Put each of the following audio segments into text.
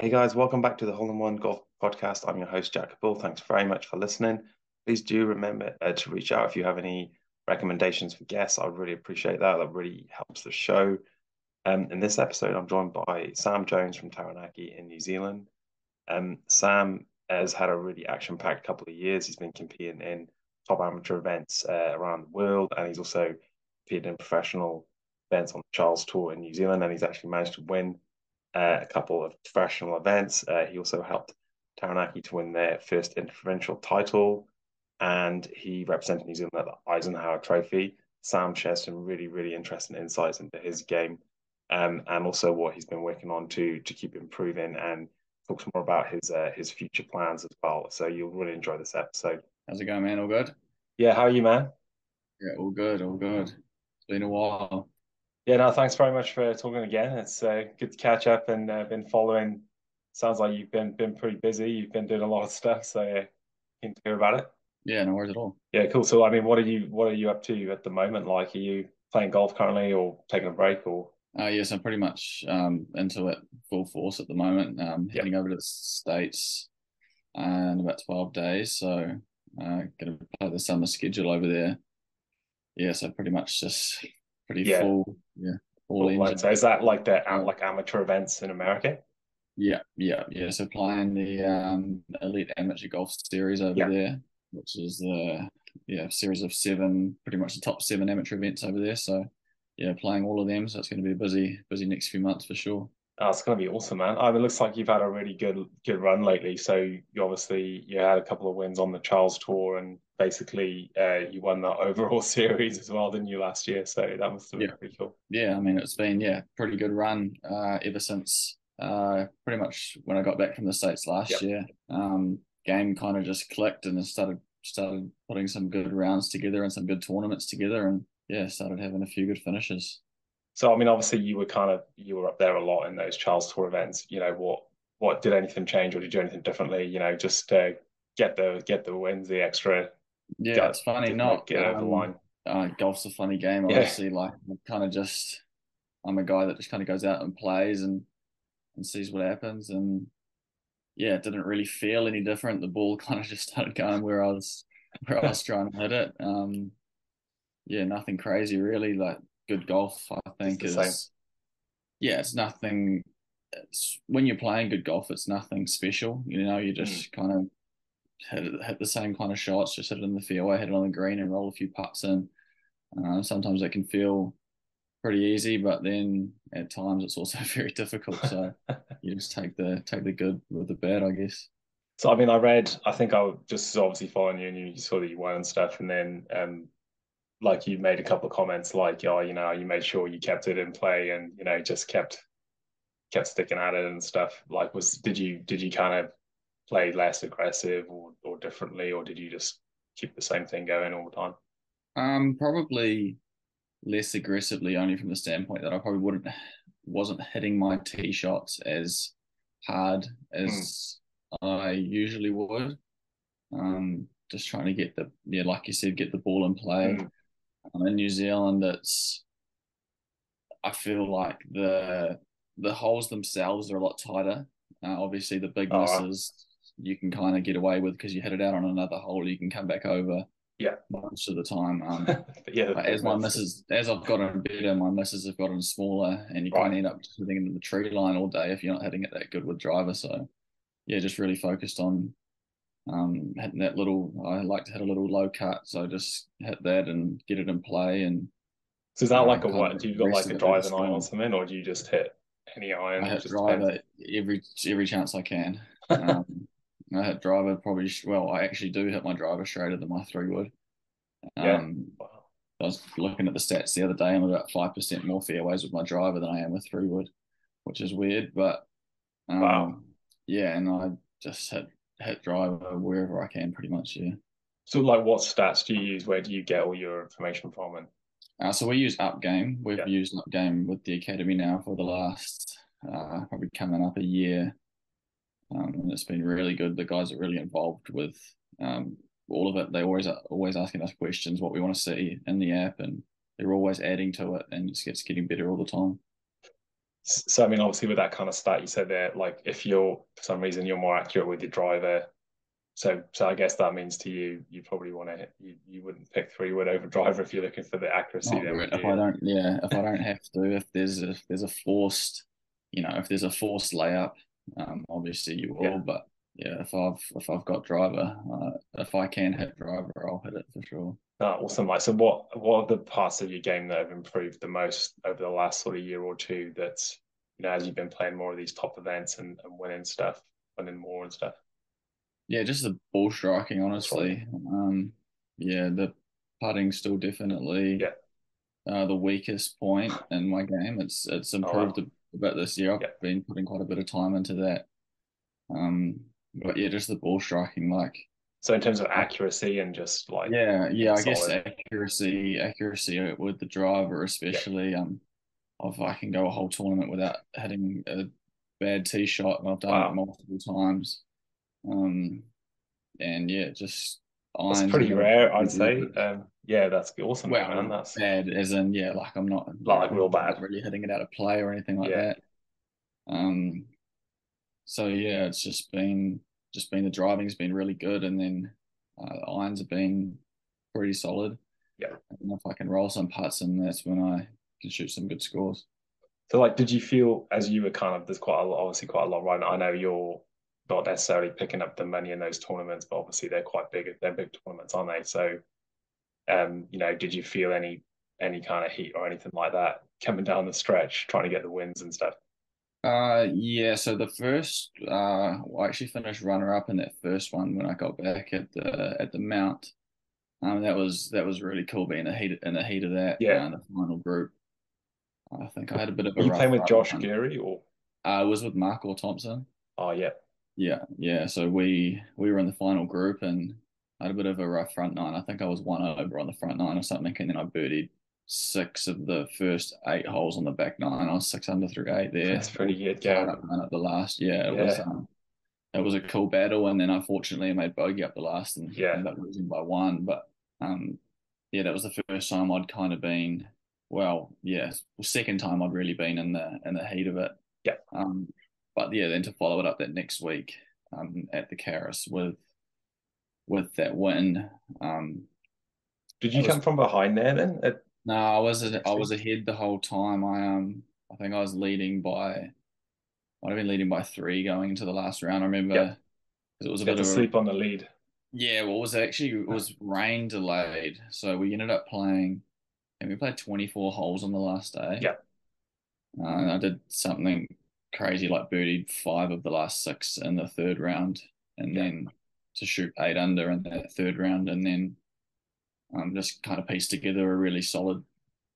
Hey guys, welcome back to the Hole in One Golf Podcast. I'm your host, Jack Bull. Thanks very much for listening. Please do remember uh, to reach out if you have any recommendations for guests. I would really appreciate that. That really helps the show. Um, in this episode, I'm joined by Sam Jones from Taranaki in New Zealand. Um, Sam has had a really action-packed couple of years. He's been competing in top amateur events uh, around the world, and he's also competed in professional events on the Charles Tour in New Zealand, and he's actually managed to win a couple of professional events. Uh, he also helped Taranaki to win their first interprovincial title, and he represented New Zealand at the Eisenhower Trophy. Sam shares some really, really interesting insights into his game, um, and also what he's been working on to to keep improving, and talks more about his uh, his future plans as well. So you'll really enjoy this episode. How's it going, man? All good? Yeah, how are you, man? Yeah, all good, all good. It's been a while. Yeah, no, thanks very much for talking again. It's uh, good to catch up and uh, been following. Sounds like you've been been pretty busy. You've been doing a lot of stuff, so uh, keen to hear about it. Yeah, no worries at all. Yeah, cool. So, I mean, what are you what are you up to at the moment? Like, are you playing golf currently, or taking a break, or? Uh, yes, I'm pretty much um, into it full force at the moment. Um, heading over to the states in about twelve days, so uh, going to play the summer schedule over there. Yeah, so pretty much just pretty yeah. full. Yeah, all in. So is that like the like amateur events in America? Yeah, yeah, yeah. So playing the um, Elite Amateur Golf Series over yeah. there, which is the yeah series of seven, pretty much the top seven amateur events over there. So yeah, playing all of them. So it's going to be a busy, busy next few months for sure. Oh, it's going to be awesome, man. I mean, it looks like you've had a really good good run lately. So you obviously you had a couple of wins on the Charles Tour, and basically uh, you won the overall series as well, didn't you, last year? So that must have been yeah. pretty cool. Yeah, I mean, it's been yeah pretty good run uh, ever since uh, pretty much when I got back from the states last yep. year. Um, game kind of just clicked and started started putting some good rounds together and some good tournaments together, and yeah, started having a few good finishes. So I mean, obviously you were kind of you were up there a lot in those Charles Tour events. You know what what did anything change or did you do anything differently? You know, just to get the get the wins, the extra. Yeah, gut, it's funny not get um, over the um, line. Uh, golf's a funny game, obviously. Yeah. Like I'm kind of just I'm a guy that just kind of goes out and plays and and sees what happens and yeah, it didn't really feel any different. The ball kind of just started going where I was where I was trying to hit it. Um, yeah, nothing crazy really. Like good golf, I think is same. yeah, it's nothing. It's when you're playing good golf, it's nothing special. You know, you just mm. kind of hit, hit the same kind of shots, just hit it in the fairway, hit it on the green, and roll a few putts in. Uh, sometimes it can feel pretty easy, but then at times it's also very difficult. So you just take the take the good with the bad, I guess. So I mean, I read. I think I just obviously following you, and you saw that you won and stuff, and then um, like you made a couple of comments like oh you know you made sure you kept it in play and you know just kept kept sticking at it and stuff. Like was did you did you kind of play less aggressive or, or differently or did you just keep the same thing going all the time? Um probably less aggressively only from the standpoint that i probably wouldn't wasn't hitting my tee shots as hard as mm. i usually would. Um just trying to get the yeah like you said get the ball in play. Mm in New Zealand, it's I feel like the the holes themselves are a lot tighter. Uh, obviously, the big oh, misses you can kind of get away with because you hit it out on another hole, you can come back over. Yeah, most of the time. Um, yeah, as my misses, as I've gotten better, my misses have gotten smaller, and you right. kind of end up sitting in the tree line all day if you're not hitting it that good with driver. So, yeah, just really focused on um, hitting that little. I like to hit a little low cut, so just hit that and get it in play. And so is that like a what? Do you got like a driving iron or something, or do you just hit any iron? I hit driver every every chance I can. Um, I hit driver probably. Well, I actually do hit my driver straighter than my three wood. Um, yeah. Wow. I was looking at the stats the other day. I'm about five percent more fairways with my driver than I am with three wood, which is weird. But um, wow. yeah, and I just hit hit driver wherever I can, pretty much. Yeah. So, like, what stats do you use? Where do you get all your information from? And uh, so we use UpGame. We've yeah. used UpGame with the academy now for the last uh, probably coming up a year, um, and it's been really good. The guys are really involved with um, all of it. They always are always asking us questions, what we want to see in the app, and they're always adding to it, and it gets getting better all the time. So I mean, obviously, with that kind of stat you said there, like if you're for some reason you're more accurate with your driver, so so I guess that means to you, you probably want to you, you wouldn't pick three wood over driver if you're looking for the accuracy. Then, if I don't, yeah, if I don't have to, if there's a, if there's a forced, you know, if there's a forced layup, um, obviously you will. Yeah. But yeah, if I've if I've got driver, uh, if I can hit driver, I'll hit it for sure. Oh, awesome! Like, so what what are the parts of your game that have improved the most over the last sort of year or two? That's you know, as you've been playing more of these top events and, and winning stuff, winning more and stuff. Yeah, just the ball striking, honestly. Um, yeah, the putting still definitely yeah. uh, the weakest point in my game. It's it's improved oh, wow. a bit this year. I've yeah. been putting quite a bit of time into that. Um, but yeah, just the ball striking, like. So in terms of accuracy and just like yeah, yeah, I guess accuracy, accuracy with the driver, especially. Yeah. Um, if I can go a whole tournament without hitting a bad tee shot, and I've done wow. it multiple times. Um, and yeah, just it's pretty rare, I'd say. Um, yeah, that's awesome, well, man. That's bad, as in yeah, like I'm not like real bad, really hitting it out of play or anything like yeah. that. Um, so yeah, it's just been just been the driving's been really good, and then uh, the irons have been pretty solid. Yeah, and if I can roll some putts, and that's when I can shoot some good scores. So, like, did you feel as you were kind of there's quite a lot, obviously quite a lot right now. I know you're not necessarily picking up the money in those tournaments, but obviously they're quite big. They're big tournaments, aren't they? So, um, you know, did you feel any any kind of heat or anything like that coming down the stretch, trying to get the wins and stuff? Uh, yeah. So the first, uh, I actually finished runner up in that first one when I got back at the at the Mount. Um, that was that was really cool being a heat in the heat of that. Yeah. Uh, the final group. I think I had a bit of a. You playing with Josh Geary or? Uh, I was with Mark or Thompson. Oh yeah. Yeah, yeah. So we we were in the final group and I had a bit of a rough front nine. I think I was one over on the front nine or something, and then I birdied six of the first eight holes on the back nine. I was six under through eight there. That's pretty good going. At the last, yeah, it yeah. was um, it was a cool battle, and then unfortunately I made bogey up the last and yeah. ended up losing by one. But um, yeah, that was the first time I'd kind of been well, yeah, second time I'd really been in the in the heat of it. Yeah. Um, but yeah, then to follow it up that next week um, at the Carrus with with that win. Um, Did you was, come from behind there then? At- no, I was I was ahead the whole time. I um I think I was leading by might have been leading by three going into the last round. I remember yep. it was a you bit of sleep on the lead. Yeah, well, it was actually it was rain delayed, so we ended up playing, and we played twenty four holes on the last day. Yeah, uh, I did something crazy, like birdied five of the last six in the third round, and yeah. then to shoot eight under in that third round, and then um, just kind of pieced together a really solid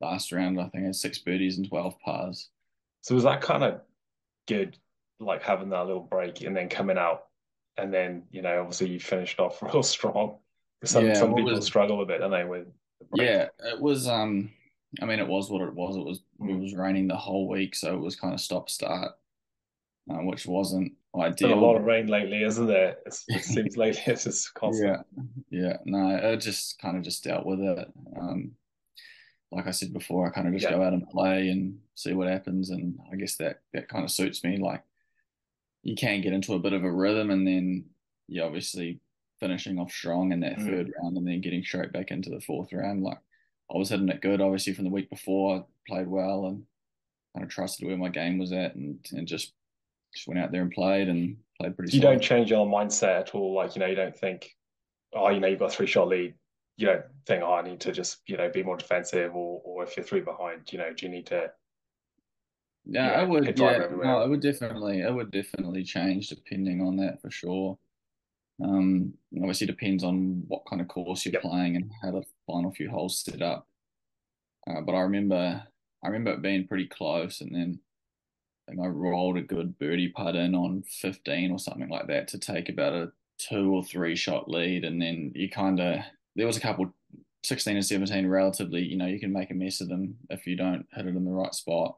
last round. I think I had six birdies and twelve pars. So was that kind of good, like having that little break and then coming out, and then you know obviously you finished off real strong. Some yeah, some people was, struggle a bit, don't they? With yeah, it was. Um, I mean, it was what it was. It was mm. it was raining the whole week, so it was kind of stop start uh, which wasn't ideal. Been a lot of rain lately, isn't there? It's, it seems lately it's just constant. Yeah, yeah. No, I just kind of just dealt with it. Um, like I said before, I kind of just yeah. go out and play and see what happens, and I guess that that kind of suits me. Like you can get into a bit of a rhythm, and then you obviously finishing off strong in that mm. third round, and then getting straight back into the fourth round. Like I was hitting it good, obviously from the week before. I played well and kind of trusted where my game was at, and and just just went out there and played and played pretty. You solid. don't change your mindset at all. Like you know, you don't think, oh, you know, you've got a three shot lead. You don't think, oh, I need to just you know be more defensive, or or if you're three behind, you know, do you need to? Yeah, you know, I would. Yeah, no, it would definitely. I would definitely change depending on that for sure. Um, obviously depends on what kind of course you're yep. playing and how the final few holes set up. Uh, but I remember, I remember it being pretty close, and then I think I rolled a good birdie putt in on 15 or something like that to take about a two or three shot lead. And then you kind of, there was a couple, 16 and 17, relatively, you know, you can make a mess of them if you don't hit it in the right spot.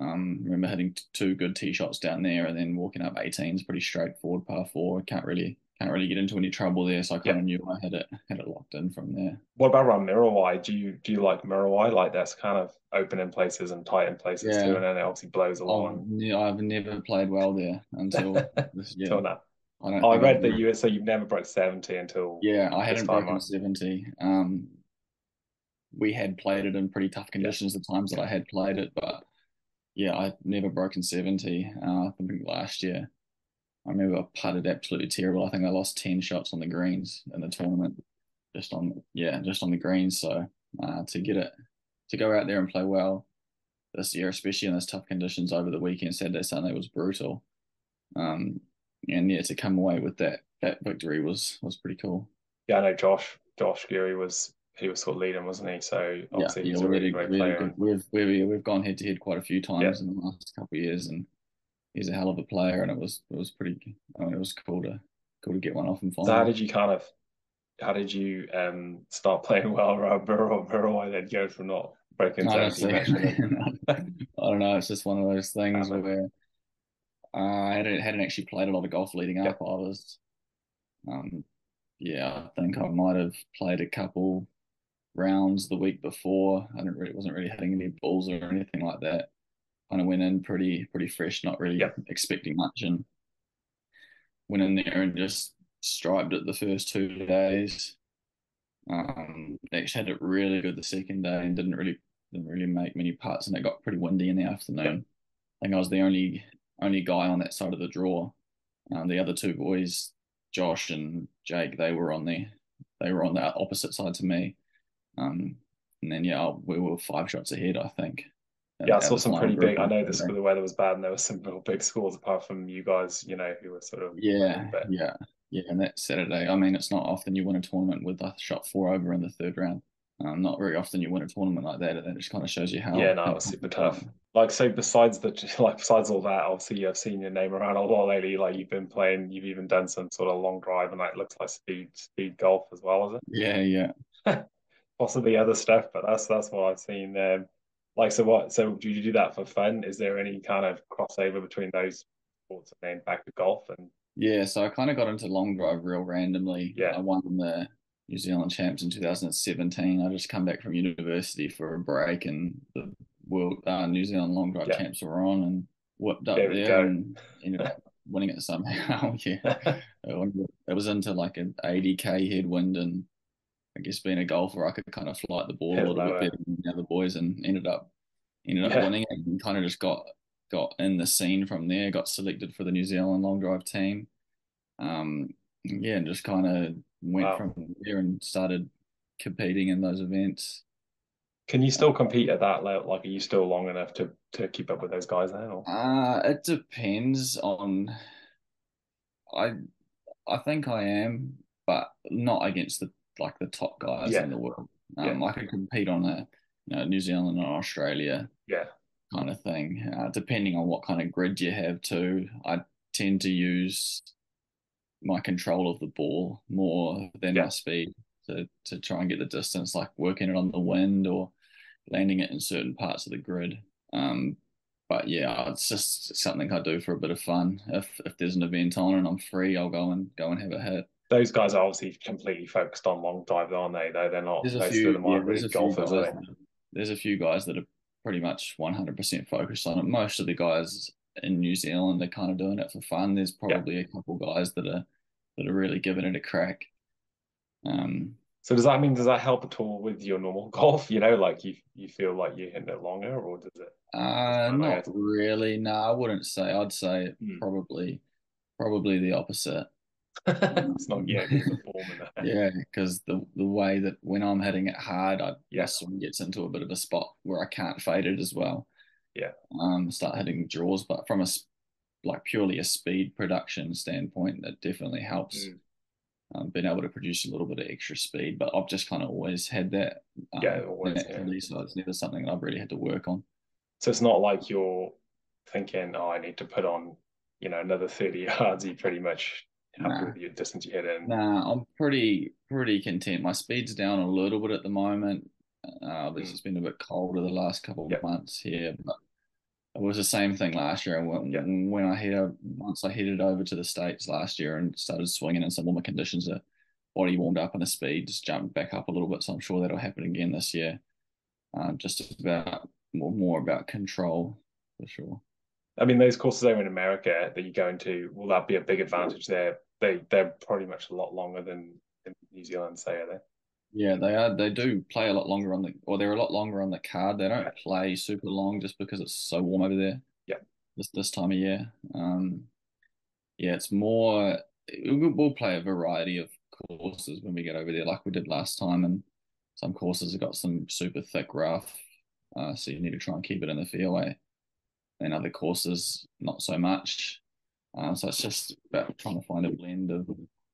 Um, remember hitting two good tee shots down there and then walking up 18 is pretty straightforward par four. Can't really can't really get into any trouble there. So I kind of knew I had it had it locked in from there. What about around Muriwai? Do you do you like Muriwai? Like that's kind of open in places and tight in places yeah. too, and then it obviously blows along. Yeah, I've never played well there until this year. until now. I, oh, I read that you so you've never broke seventy until yeah, I hadn't broken seventy. Um, we had played it in pretty tough conditions yeah. the times that I had played it, but yeah, I've never broken seventy. Uh, I think last year I remember I putted absolutely terrible. I think I lost ten shots on the greens in the tournament, just on yeah, just on the greens. So uh, to get it, to go out there and play well this year, especially in those tough conditions over the weekend, Saturday, Sunday was brutal. Um, and yeah, to come away with that that victory was was pretty cool. Yeah, I know Josh Josh Geary was he was sort of leading, wasn't he? So obviously yeah, he's yeah, a really great player. Good. We've, we've we've gone head to head quite a few times yeah. in the last couple of years, and he's a hell of a player, and it was it was pretty. I mean, it was cool to cool to get one off and find. So how did you kind of how did you um start playing well around Burrow Burrow and then go from not breaking Honestly, I don't know. It's just one of those things where uh, I hadn't, hadn't actually played a lot of golf leading up. I was, um, yeah, I think I might have played a couple rounds the week before. I didn't really wasn't really hitting any balls or anything like that kind of went in pretty pretty fresh, not really yep. expecting much, and went in there and just striped it the first two days. Um, actually had it really good the second day and didn't really didn't really make many putts, and it got pretty windy in the afternoon. I think I was the only only guy on that side of the draw. Um, the other two boys, Josh and Jake, they were on the they were on the opposite side to me. Um, and then yeah, we were five shots ahead, I think yeah, I saw some pretty big. I know this the weather was bad, and there were some real big scores apart from you guys. You know, who were sort of yeah, yeah, yeah. And that Saturday, I mean, it's not often you win a tournament with a shot four over in the third round. Um, not very often you win a tournament like that, and that just kind of shows you how. Yeah, no, it was super tough. Like so, besides the like besides all that, obviously I've seen your name around a lot lately. Like you've been playing, you've even done some sort of long drive, and that looks like speed speed golf as well, is it? Yeah, yeah. Possibly other stuff, but that's that's what I've seen. Um, like, so what? So do you do that for fun? Is there any kind of crossover between those sports and then back to golf? And yeah, so I kind of got into long drive real randomly. Yeah, I won the New Zealand champs in 2017. I just come back from university for a break, and the world uh, New Zealand long drive yeah. champs were on, and whipped up there, there and ended up winning it somehow. yeah, it was into like an 80k headwind and I guess being a golfer, I could kind of flight the ball a little bit better than the other boys, and ended up ended up yeah. winning it, and kind of just got got in the scene from there. Got selected for the New Zealand long drive team. Um, yeah, and just kind of went wow. from there and started competing in those events. Can you still compete at that level? Like, are you still long enough to to keep up with those guys then? Or? Uh, it depends on. I I think I am, but not against the like the top guys yeah. in the world. Um, yeah. I could compete on a you know, New Zealand and Australia yeah. kind of thing, uh, depending on what kind of grid you have too. I tend to use my control of the ball more than yeah. my speed to, to try and get the distance, like working it on the wind or landing it in certain parts of the grid. Um, but yeah, it's just something I do for a bit of fun. If if there's an event on and I'm free, I'll go and go and have a hit those guys are obviously completely focused on long drive, aren't they? Though they're not. There's a few, yeah, really golfers, guys, There's a few guys that are pretty much 100% focused on it. Most of the guys in New Zealand are kind of doing it for fun. There's probably yeah. a couple guys that are that are really giving it a crack. Um, so does that mean does that help at all with your normal golf? You know, like you you feel like you're hitting it longer, or does it? Uh, not really. No, I wouldn't say. I'd say hmm. probably probably the opposite it's not yet yeah, because the the way that when I'm hitting it hard, I yeah. swing gets into a bit of a spot where I can't fade it as well. Yeah. Um, start hitting draws, but from a like purely a speed production standpoint, that definitely helps. Mm. Um, being able to produce a little bit of extra speed, but I've just kind of always had that. Um, yeah, always. Yeah. So it's never something that I've really had to work on. So it's not like you're thinking, "Oh, I need to put on, you know, another thirty yards." You pretty much happy nah. with your distance you hit in? Nah, I'm pretty pretty content. My speed's down a little bit at the moment. Uh, this mm. has been a bit colder the last couple of yep. months here, but it was the same thing last year. When, yeah. when I headed once I headed over to the states last year and started swinging in some warmer conditions, the body warmed up and the speed just jumped back up a little bit. So I'm sure that'll happen again this year. Um, just about more, more about control for sure. I mean, those courses over in America that you go into, will that be a big advantage there? They they're pretty much a lot longer than in New Zealand, say, are they? Yeah, they are. They do play a lot longer on the, or they're a lot longer on the card. They don't play super long just because it's so warm over there. Yeah. This this time of year. Um, yeah, it's more. We'll play a variety of courses when we get over there, like we did last time, and some courses have got some super thick rough, uh, so you need to try and keep it in the fairway. And other courses, not so much. Uh, so it's just about trying to find a blend of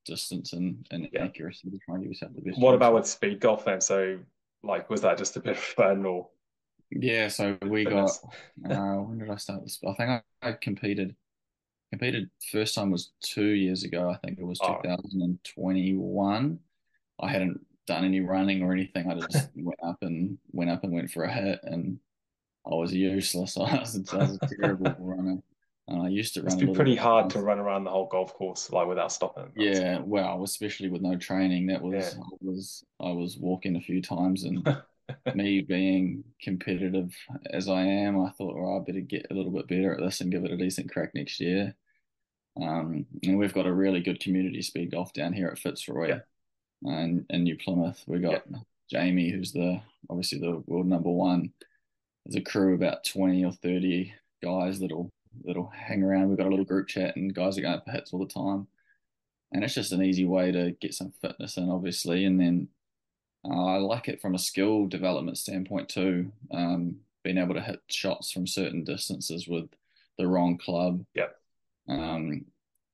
distance and, and yeah. accuracy to try and give yourself the best. What about with speed golf then? So, like, was that just a bit of fun or? Yeah, so we got. Uh, when did I start this? I think I, I, competed. Competed first time was two years ago. I think it was 2021. I hadn't done any running or anything. I just went up and went up and went for a hit, and I was useless. I was, I was a terrible runner. And I used to run. It'd be pretty hard to run around the whole golf course like without stopping. Yeah, well, especially with no training. That was yeah. I was I was walking a few times, and me being competitive as I am, I thought, well, I better get a little bit better at this and give it a decent crack next year. Um, and we've got a really good community speed golf down here at Fitzroy, yeah. and in New Plymouth. We got yeah. Jamie, who's the obviously the world number one. There's a crew about twenty or thirty guys that'll that'll hang around. We've got a little group chat, and guys are going for hits all the time. And it's just an easy way to get some fitness in, obviously. And then uh, I like it from a skill development standpoint too. Um, being able to hit shots from certain distances with the wrong club. Yeah. Um,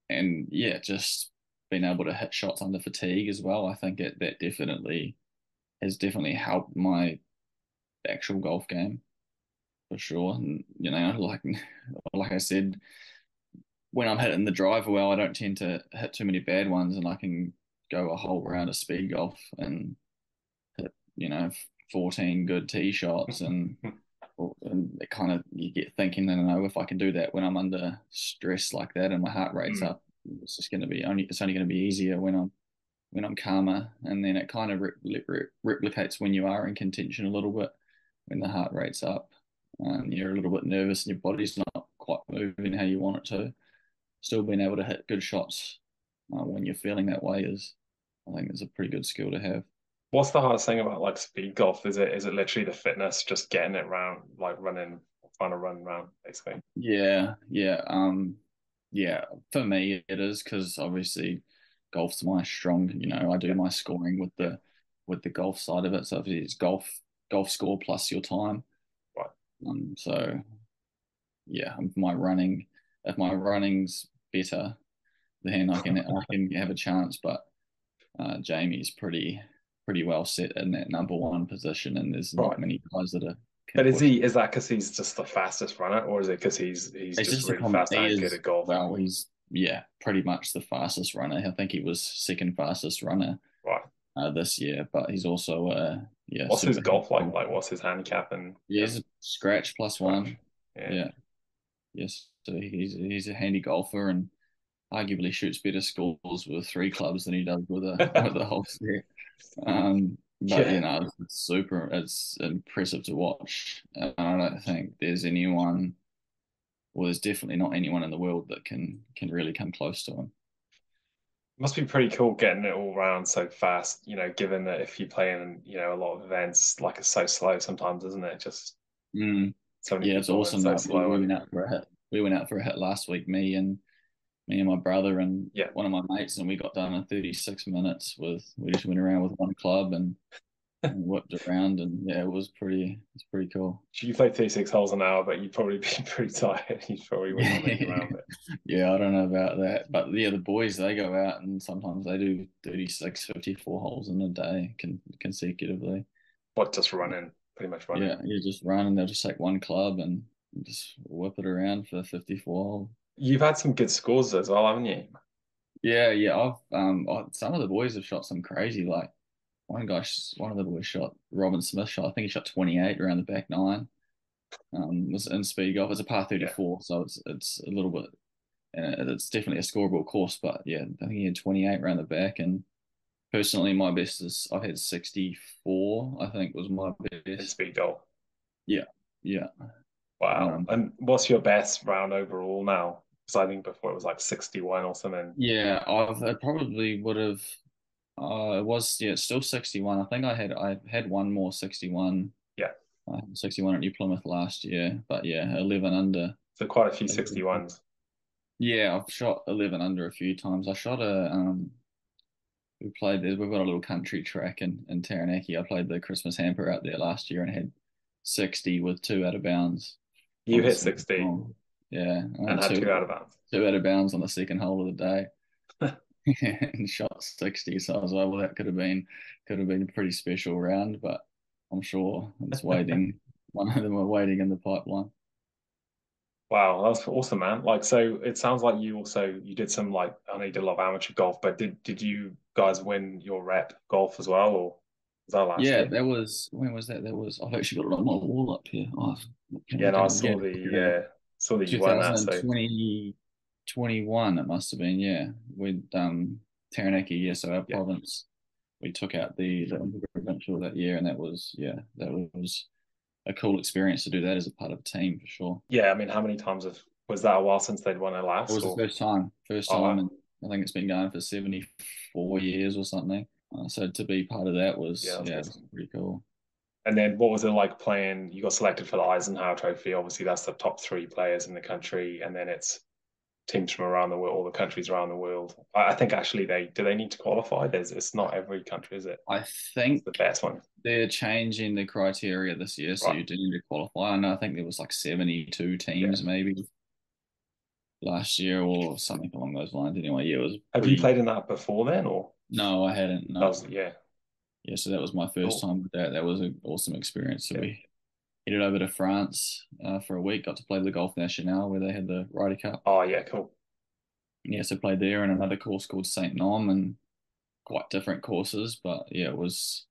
and yeah, just being able to hit shots under fatigue as well. I think it that definitely has definitely helped my actual golf game for sure. And you know, like like I said, when I'm hitting the driver well, I don't tend to hit too many bad ones, and I can go a whole round of speed golf and hit you know 14 good tee shots and. and it kind of you get thinking, I don't know if I can do that when I'm under stress like that and my heart rate's mm. up. It's just going to be only it's only going to be easier when I'm when I'm calmer, and then it kind of re- re- replicates when you are in contention a little bit when the heart rate's up and you're a little bit nervous and your body's not quite moving how you want it to, still being able to hit good shots uh, when you're feeling that way is, I think, is a pretty good skill to have. What's the hardest thing about like speed golf? Is it is it literally the fitness, just getting it round, like running, trying to run around, basically? Yeah, yeah, um, yeah. For me, it is because obviously golf's my strong. You know, I do my scoring with the with the golf side of it. So it's golf golf score plus your time. Um, so yeah, my running, if my running's better, then I can I can have a chance. But uh, Jamie's pretty pretty well set in that number one position, and there's right. not many guys that are. But is he is that because he's just the fastest runner, or is it because he's he's it's just, just really fast and good at golf? Well, he's yeah, pretty much the fastest runner. I think he was second fastest runner right. uh, this year, but he's also uh, yeah. What's his golf like? Like, what's his handicap? And yeah, he's scratch plus one. Yeah. yeah. Yes. So he's he's a handy golfer and arguably shoots better scores with three clubs than he does with a with a whole set. Um, but yeah. you know, it's super. It's impressive to watch. And I don't think there's anyone. Well, there's definitely not anyone in the world that can can really come close to him must be pretty cool getting it all round so fast, you know, given that if you play in, you know, a lot of events, like it's so slow sometimes, isn't it? Just mm. yeah, it's awesome. So we, went out for a hit. We went out for a hit last week, me and me and my brother and yeah. one of my mates, and we got done in 36 minutes with we just went around with one club and and whipped around, and yeah, it was pretty. It's pretty cool. You played thirty six holes an hour, but you'd probably be pretty tired. You probably wouldn't make around it. yeah, I don't know about that, but yeah, the boys they go out and sometimes they do 36, 54 holes in a day con- consecutively. What just running, pretty much running. Yeah, you just run and they'll just take one club and just whip it around for fifty four. You've had some good scores as well, haven't you? Yeah, yeah. I've um, some of the boys have shot some crazy like one guy, one of the boys shot Robin Smith shot. I think he shot 28 around the back nine. Um, was in speed golf. It's a par thirty four, yeah. so it's it's a little bit. And it's definitely a scoreable course, but yeah, I think he had twenty eight around the back, and personally, my best is I've had sixty four. I think was my best speed golf. Yeah, yeah. Wow. Um, and what's your best round overall now? Because I think before it was like 61 or something. Yeah, I've I probably would have. Uh, it was yeah, still 61. I think I had I had one more 61. Yeah. Uh, 61 at New Plymouth last year, but yeah, 11 under. So quite a few 61s. Yeah, I've shot 11 under a few times. I shot a um. We played there. We've got a little country track in in Taranaki. I played the Christmas hamper out there last year and had 60 with two out of bounds. You hit 60. Oh, yeah. And had two, two out of bounds. Two out of bounds on the second hole of the day. and shot 60. So I was like, well, that could have been could have been a pretty special round, but I'm sure it's waiting. One of them are waiting in the pipeline. Wow, that's awesome, man. Like, so it sounds like you also you did some like I know you did a lot of amateur golf, but did did you guys win your rep golf as well, or was that last yeah, year? that was when was that? That was I've actually got it on my wall up here. Oh, yeah, no, I saw the yeah, saw the you won that. So 2021 it must have been, yeah. With um Taranaki, yeah, so our yeah. province we took out the the provincial that year and that was yeah, that was a cool experience to do that as a part of a team for sure. Yeah, I mean how many times have was that a while since they'd won it last? It was or? the first time. First oh, time oh, and I think it's been going for seventy four years or something. Uh, so to be part of that was yeah, yeah awesome. pretty cool. And then what was it like playing? You got selected for the Eisenhower Trophy. Obviously, that's the top three players in the country, and then it's teams from around the world, all the countries around the world. I, think actually they do they need to qualify. There's it's not every country, is it? I think it's the best one. They're changing the criteria this year, so right. you do need to qualify. And I think there was like seventy two teams yeah. maybe last year or something along those lines. Anyway, yeah, it was. Have pretty... you played in that before then, or? No, I hadn't. No. Was, yeah. Yeah, so that was my first cool. time with that. That was an awesome experience. So yeah. we headed over to France uh, for a week. Got to play the Golf National where they had the Ryder Cup. Oh yeah, cool. Yeah, so played there and another course called Saint Nom and quite different courses, but yeah, it was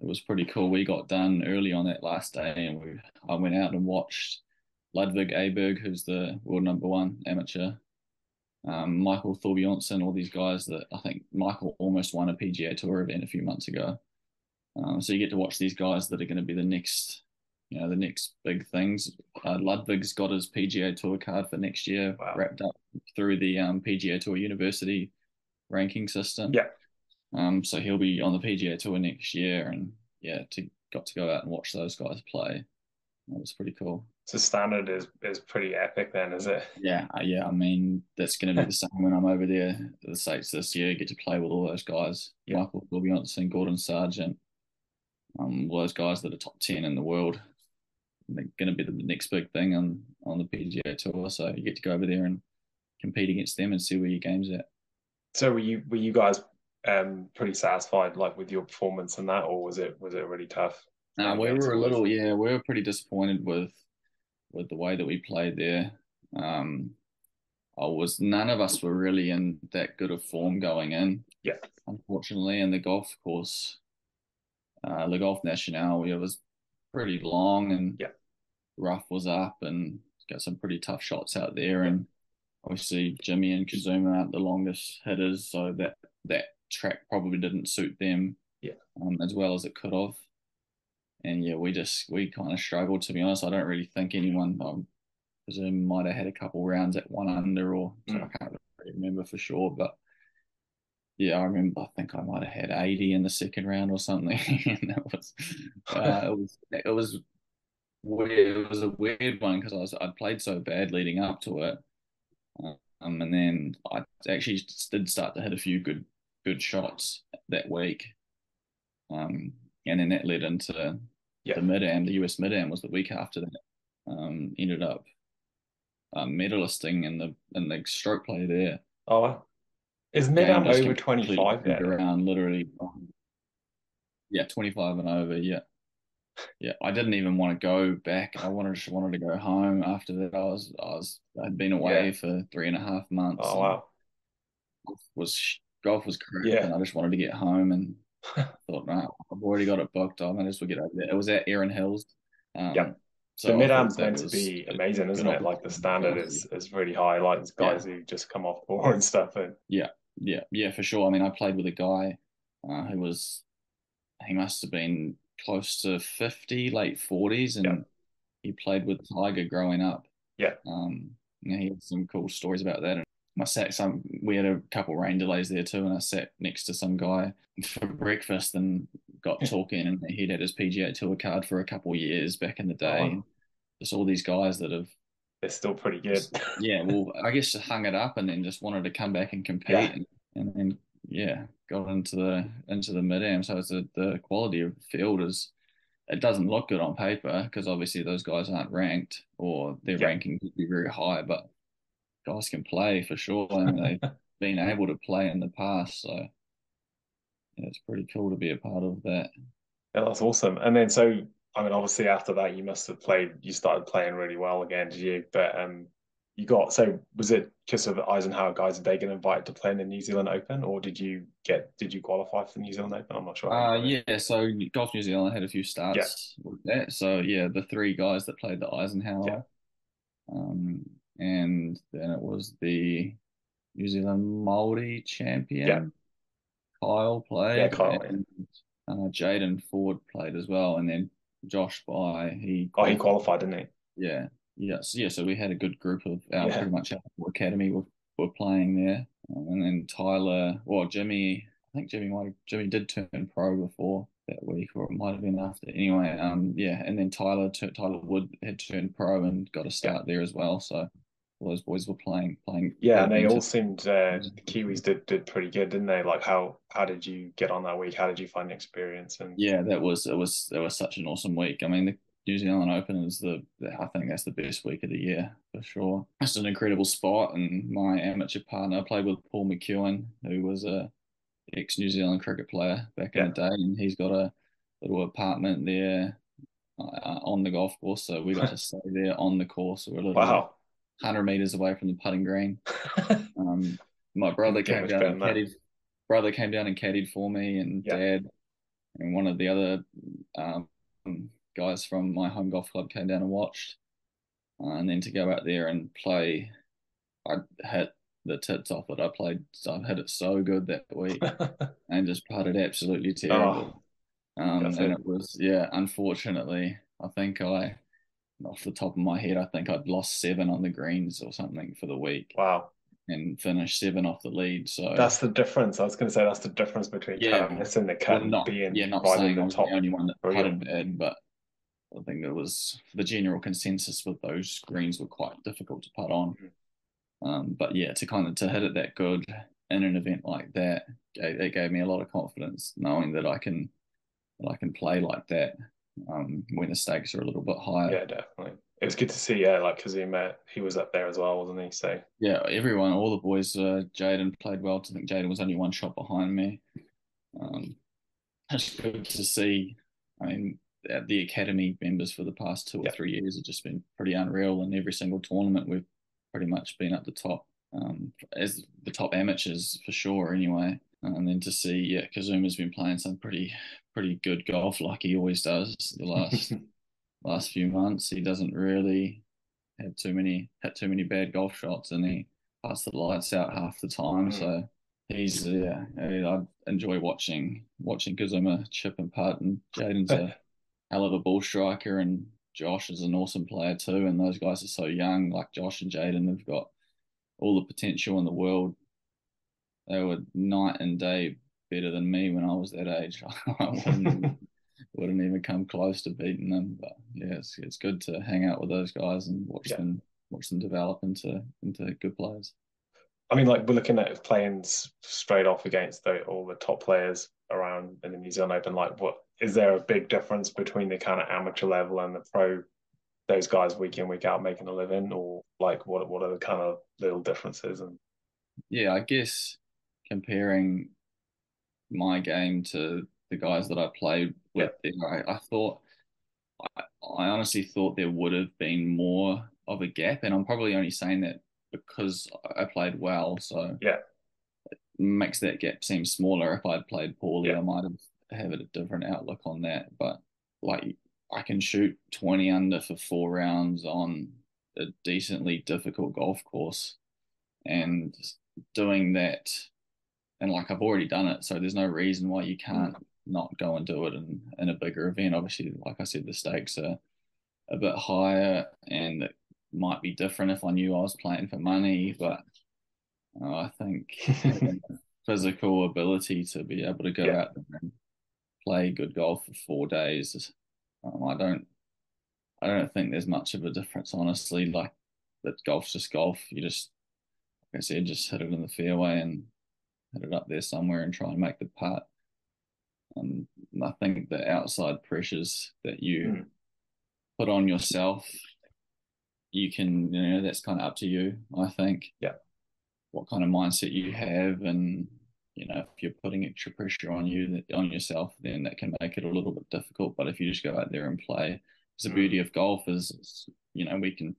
it was pretty cool. We got done early on that last day, and we I went out and watched Ludvig Aberg, who's the world number one amateur um, Michael Thorbjornsen, all these guys that I think Michael almost won a PGA Tour event a few months ago. Um, so you get to watch these guys that are going to be the next, you know, the next big things. Uh, Ludvig's got his PGA Tour card for next year, wow. wrapped up through the um, PGA Tour University ranking system. Yeah. Um, so he'll be on the PGA Tour next year, and yeah, to got to go out and watch those guys play. That was pretty cool. So standard is is pretty epic then, is it? Yeah, uh, yeah. I mean, that's going to be the same when I'm over there at the states this year. Get to play with all those guys, yeah. Michael Thorbjornsen, Gordon Sargent, um, all those guys that are top ten in the world. They're going to be the next big thing on on the PGA Tour. So you get to go over there and compete against them and see where your game's at. So were you were you guys um pretty satisfied like with your performance and that, or was it was it really tough? No, we were a little yeah, we were pretty disappointed with with the way that we played there. Um, I was none of us were really in that good of form going in. Yeah, unfortunately, and the golf course, uh, the Golf National, it was pretty long and yeah, rough was up and got some pretty tough shots out there. And obviously, Jimmy and Kazuma aren't the longest hitters, so that that track probably didn't suit them. Yeah, um, as well as it could have and yeah, we just we kind of struggled to be honest. I don't really think anyone um, presume might have had a couple rounds at one under or mm. I can't really remember for sure, but yeah, I remember. I think I might have had eighty in the second round or something, and that was uh, it was it was weird. It was a weird one because I was I played so bad leading up to it, um, and then I actually did start to hit a few good good shots that week, um, and then that led into yeah. the mid am, the US mid am was the week after that. Um, ended up um, medalisting in the in the stroke play there. Oh, is mid am over twenty five? Around literally, yeah, twenty five and over. Yeah, yeah. I didn't even want to go back. I wanted just wanted to go home after that. I was I was I'd been away yeah. for three and a half months. Oh wow. Was golf was crap, yeah. and I just wanted to get home and thought, no, I've already got it booked. I might as well get over there. It was at Erin Hills. Um, yep. So the mid am's meant to be amazing, isn't it? Like the standard is is really high. Like there's guys yeah. who just come off board and stuff. And yeah, yeah, yeah, for sure. I mean, I played with a guy uh, who was he must have been close to fifty, late forties, and yeah. he played with Tiger growing up. Yeah. Um, yeah, he had some cool stories about that. I sat some. We had a couple rain delays there too, and I sat next to some guy for breakfast and got talking. And he'd had his PGA Tour card for a couple years back in the oh, day. Oh. Just all these guys that have. They're still pretty good. yeah, well, I guess hung it up and then just wanted to come back and compete, yeah. and, and then yeah, got into the into the mid am. So it's a, the quality of the field is it doesn't look good on paper because obviously those guys aren't ranked or their yeah. ranking could be very high, but guys can play for sure, and they've been able to play in the past. So yeah, it's pretty cool to be a part of that. Yeah, that's awesome. And then so I mean, obviously after that, you must have played. You started playing really well again, did you? But um, you got so was it just of Eisenhower guys? Did they get invited to play in the New Zealand Open, or did you get did you qualify for the New Zealand Open? I'm not sure. Uh, yeah, so Golf New Zealand had a few starts yeah. with that. So yeah, the three guys that played the Eisenhower. Yeah. Um, and then it was the New Zealand Māori champion. Yeah. Kyle played. Yeah, Kyle. And, uh, Jaden Ford played as well, and then Josh By he. Oh, he qualified, didn't he? Yeah, Yes. so, yeah. So we had a good group of our yeah. pretty much our academy were, were playing there, um, and then Tyler, well, Jimmy. I think Jimmy might Jimmy did turn pro before that week, or it might have been after. Anyway, um, yeah, and then Tyler Tyler Wood had turned pro and got a start there as well. So all those boys were playing playing. Yeah, and they all seemed uh, the Kiwis did did pretty good, didn't they? Like how how did you get on that week? How did you find the experience? And yeah, that was it was it was such an awesome week. I mean, the New Zealand Open is the I think that's the best week of the year for sure. It's an incredible spot, and my amateur partner I played with Paul McEwan, who was a ex New Zealand cricket player back yeah. in the day, and he's got a little apartment there uh, on the golf course. So we got to stay there on the course. We're a little wow. hundred meters away from the putting green. um, my brother came down and caddied. Brother came down and caddied for me, and yeah. dad, and one of the other um, guys from my home golf club came down and watched. Uh, and then to go out there and play, I hit the tits off it. I played, I hit it so good that week and just putted absolutely terrible. Oh, um, and it. it was, yeah, unfortunately, I think I, off the top of my head, I think I'd lost seven on the greens or something for the week. Wow. And finished seven off the lead. So that's the difference. I was going to say that's the difference between yeah, kind of missing the cut not, being yeah, not saying I was the only one that putted bad, but I think it was the general consensus with those greens were quite difficult to putt on. Mm-hmm. Um, but yeah, to kind of to hit it that good in an event like that, it gave me a lot of confidence knowing that I can that I can play like that um, when the stakes are a little bit higher. Yeah, definitely. It was good to see, yeah, like Kazuma, he was up there as well, wasn't he? So yeah, everyone, all the boys, uh, Jaden played well. I think Jaden was only one shot behind me. Um, it's good to see. I mean, the academy members for the past two or three years have just been pretty unreal. In every single tournament, we've pretty much been at the top um, as the top amateurs for sure. Anyway, and then to see yeah, Kazuma's been playing some pretty pretty good golf, like he always does. The last last few months, he doesn't really have too many had too many bad golf shots, and he passed the lights out half the time. Mm. So he's yeah, I enjoy watching watching Kazuma chip and putt, and Jaden's a hell of a ball striker, and Josh is an awesome player too. And those guys are so young, like Josh and Jaden, they've got all the potential in the world. They were night and day better than me when I was that age. I wouldn't, wouldn't even come close to beating them. But yeah, it's, it's good to hang out with those guys and watch yeah. them watch them develop into into good players. I mean, like we're looking at playing straight off against the, all the top players around in the New Zealand Open. Like, what is there a big difference between the kind of amateur level and the pro? Those guys week in week out making a living, or like what what are the kind of little differences? And yeah, I guess comparing my game to the guys that I played with, yeah. I, I thought I, I honestly thought there would have been more of a gap, and I'm probably only saying that because I played well. So yeah, makes that gap seem smaller. If I'd played poorly, yeah. I might have had a different outlook on that. But like I can shoot 20 under for four rounds on a decently difficult golf course and doing that and like I've already done it so there's no reason why you can't mm. not go and do it in, in a bigger event obviously like I said the stakes are a bit higher and it might be different if I knew I was playing for money but uh, I think physical ability to be able to go yeah. out there and play good golf for four days um, I don't I don't think there's much of a difference honestly. Like that golf's just golf. You just like I said just hit it in the fairway and hit it up there somewhere and try and make the putt. Um, I think the outside pressures that you mm. put on yourself you can you know that's kind of up to you I think. Yeah what kind of mindset you have and you know if you're putting extra pressure on you on yourself then that can make it a little bit difficult but if you just go out there and play the mm. beauty of golf is, is, you know we can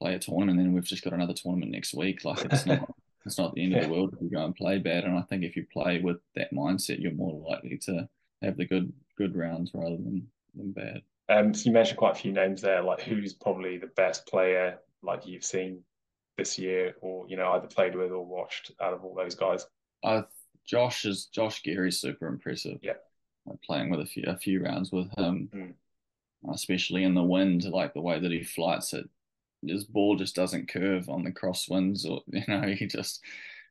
play a tournament and then we've just got another tournament next week like it's not it's not the end yeah. of the world if you go and play bad and i think if you play with that mindset you're more likely to have the good good rounds rather than than bad um so you mentioned quite a few names there like who's probably the best player like you've seen this year or you know either played with or watched out of all those guys I Josh is Josh Geary's super impressive. Yeah, playing with a few a few rounds with him, mm. especially in the wind, like the way that he flights it. His ball just doesn't curve on the crosswinds, or you know, he just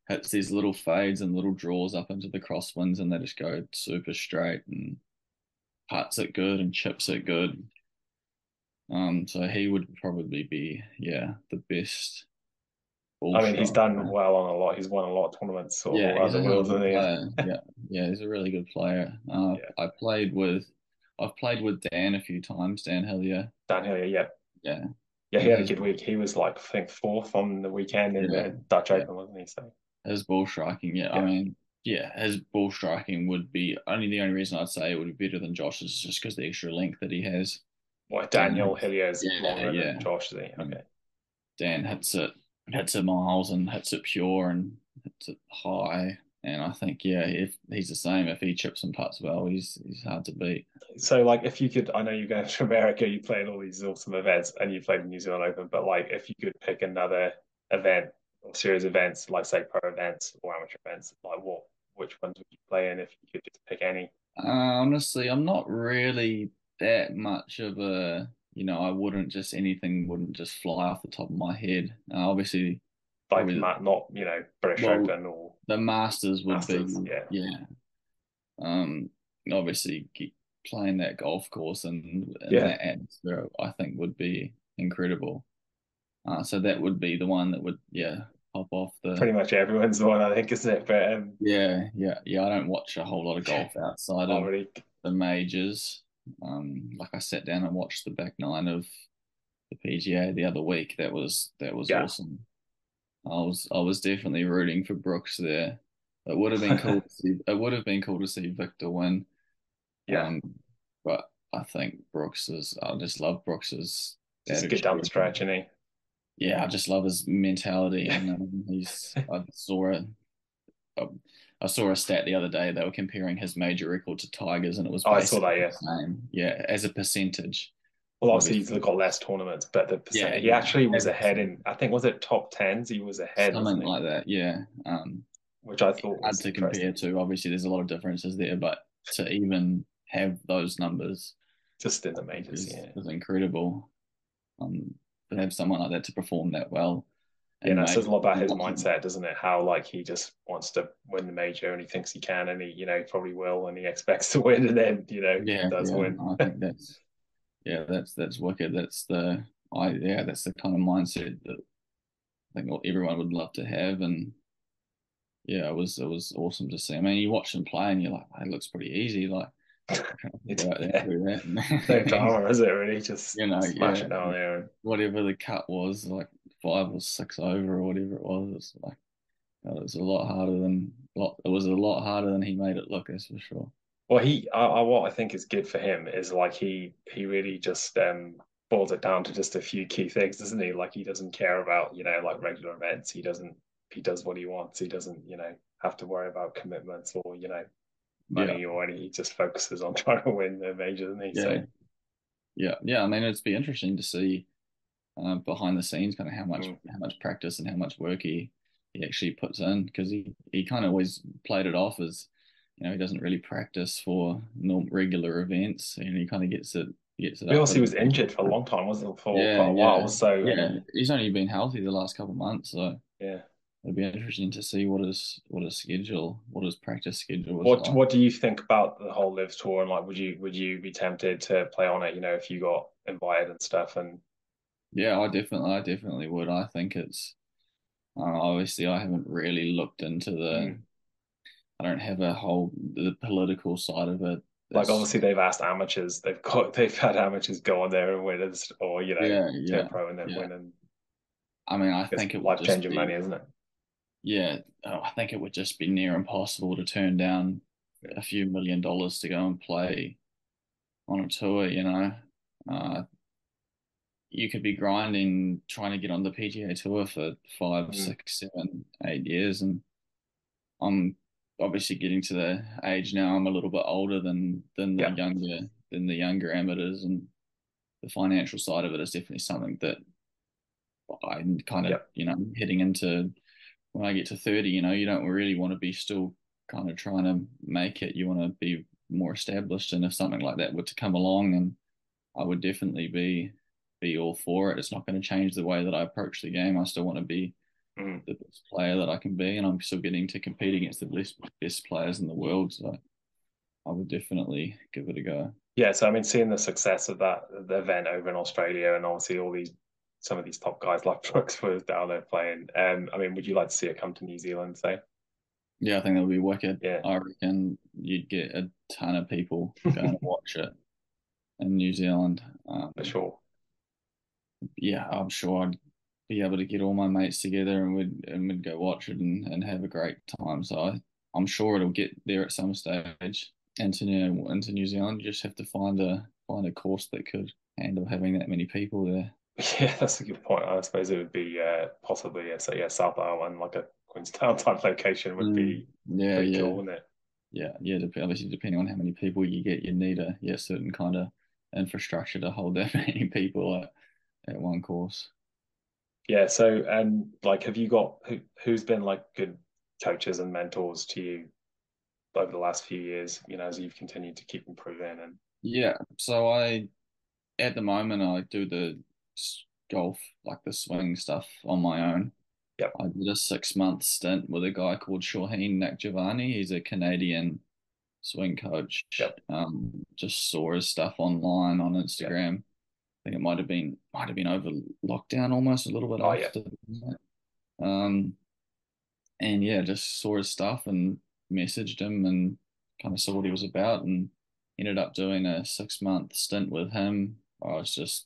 hits these little fades and little draws up into the crosswinds, and they just go super straight and puts it good and chips it good. Um, so he would probably be, yeah, the best I mean, he's done well on a lot. He's won a lot of tournaments all yeah, world, yeah, yeah, he's a really good player. Uh, yeah. I played with, I've played with Dan a few times. Dan Hillier. Dan Hillier, yeah, yeah, yeah. He had a good week. He was like, I think, fourth on the weekend in yeah. the Dutch Open, wasn't he? So his ball striking, yeah, I mean, yeah, his ball striking would be only the only reason I'd say it would be better than Josh's, is just because the extra length that he has. What Daniel Hillier is longer than Josh, is he? Okay. Dan hits it hits it miles and hits it pure and hits it high. And I think, yeah, if he's the same, if he chips and puts well, he's he's hard to beat. So, like, if you could, I know you're going to America, you played all these awesome events, and you played the New Zealand Open, but like, if you could pick another event or series of events, like say pro events or amateur events, like what, which ones would you play in if you could just pick any? Uh, honestly, I'm not really that much of a you know, I wouldn't just anything wouldn't just fly off the top of my head. Uh, obviously, like not, not you know British well, Open or the Masters would Masters, be yeah. yeah. Um, obviously playing that golf course and, and yeah. that atmosphere, I think would be incredible. Uh, so that would be the one that would yeah pop off the. Pretty much everyone's the one I think, isn't it? But um... yeah, yeah, yeah. I don't watch a whole lot of golf outside of really... the majors. Um, like I sat down and watched the back nine of the PGA the other week. That was that was yeah. awesome. I was I was definitely rooting for Brooks there. It would have been cool to see. It would have been cool to see Viktor win. Yeah, um, but I think Brooks is. I just love Brooks's. Just get down the stretch, and he. Yeah, I just love his mentality, and um, he's. I saw it. I saw a stat the other day. They were comparing his major record to Tigers, and it was. Oh, I saw that. Yeah. Same. Yeah, as a percentage. Well, obviously he's got less tournaments, but the percent, yeah, he actually was ahead in. I think was it top tens. He was ahead. Something like that. Yeah. Um, Which I thought hard to compare to. Obviously, there's a lot of differences there, but to even have those numbers, just in the majors, is, yeah, is incredible. Um, to have someone like that to perform that well yeah, that says a lot about his mindset, doesn't it? How like he just wants to win the major and he thinks he can and he, you know, probably will and he expects to win and then, you know, yeah, does yeah, win. I think that's yeah, that's that's wicked. That's the I yeah, that's the kind of mindset that I think everyone would love to have and yeah, it was it was awesome to see. I mean, you watch him play and you're like, it looks pretty easy. Like, it's no drama, is it? Really, just you know, smash yeah, it down there. And... Whatever the cut was, like five or six over or whatever it was. It was like it was a lot harder than lot. It was a lot harder than he made it look. That's for sure. Well, he, I, I, what I think is good for him is like he, he really just um boils it down to just a few key things, doesn't he? Like he doesn't care about you know like regular events. He doesn't. He does what he wants. He doesn't you know have to worry about commitments or you know money yeah. or any. He just focuses on trying to win the major, doesn't he? Yeah. So, Yeah, yeah. I mean, it'd be interesting to see uh, behind the scenes kind of how much Mm. how much practice and how much work he he actually puts in because he he kind of always played it off as you know he doesn't really practice for norm, regular events and he kind of gets it gets it. He also and- was injured for a long time, wasn't he? For Yeah, quite a while. yeah, So yeah, um, he's only been healthy the last couple of months, so yeah. it'd be interesting to see what his what his schedule, what his practice schedule was. What like. What do you think about the whole LIV tour? And like, would you would you be tempted to play on it? You know, if you got invited and stuff. And Yeah, I definitely, I definitely would. I think it's uh, obviously I haven't really looked into the. Mm. I don't have a whole the political side of it. like, obviously, they've asked amateurs. They've got they've had amateurs go on there and win, and- or you know, yeah, turn yeah. pro and then yeah. win, and I mean, I think it would life changing be, money, isn't it? Yeah, oh, I think it would just be near impossible to turn down a few million dollars to go and play on a tour. You know, uh, you could be grinding trying to get on the PGA Tour for five, Mm. six, seven, eight years, and I'm obviously getting to the age now. I'm a little bit older than than the Yeah. younger than the younger amateurs, and the financial side of it is definitely something that I'm kind of Yeah. you know heading into when I get to 30, you know, you don't really want to be still kind of trying to make it. You want to be more established. And if something like that were to come along, then I would definitely be be all for it. It's not going to change the way that I approach the game. I still want to be Mhm. the best player that I can be, and I'm still getting to compete against the best best players in the world. So I would definitely give it a go. Yeah, so I mean, seeing the success of that the event over in Australia, and obviously all these some of these top guys like Brooks was down there playing. Um, I mean, would you like to see it come to New Zealand? Say, Yeah, I think that would be wicked. Yeah. I reckon you'd get a ton of people going to watch it in New Zealand. Um, for sure. Yeah, I'm sure I'd be able to get all my mates together and we'd and we'd go watch it and, and have a great time. So I, I'm sure it'll get there at some stage into New into New Zealand. You just have to find a find a course that could handle having that many people there. Yeah, that's a good point. I suppose it would be uh, possibly, uh, so yeah, South Island, like a Queenstown type location, would be Yeah, yeah, cool, wouldn't it? yeah, yeah. Obviously, depending on how many people you get, you need a yeah certain kind of infrastructure to hold that many people at at one course. Yeah. So, um, like, have you got who who's been like good coaches and mentors to you over the last few years? You know, as you've continued to keep improving and Yeah, so I at the moment I do the golf like the swing stuff on my own. Yep. I did a six month stint with a guy called Shaheen Nakjavani. He's a Canadian swing coach. Yep. Um, just saw his stuff online on Instagram. I think it might have been might have been over lockdown almost a little bit Oh, yeah. after that. Um, and yeah, just saw his stuff and messaged him and kind of saw what he was about and ended up doing a six month stint with him. I was just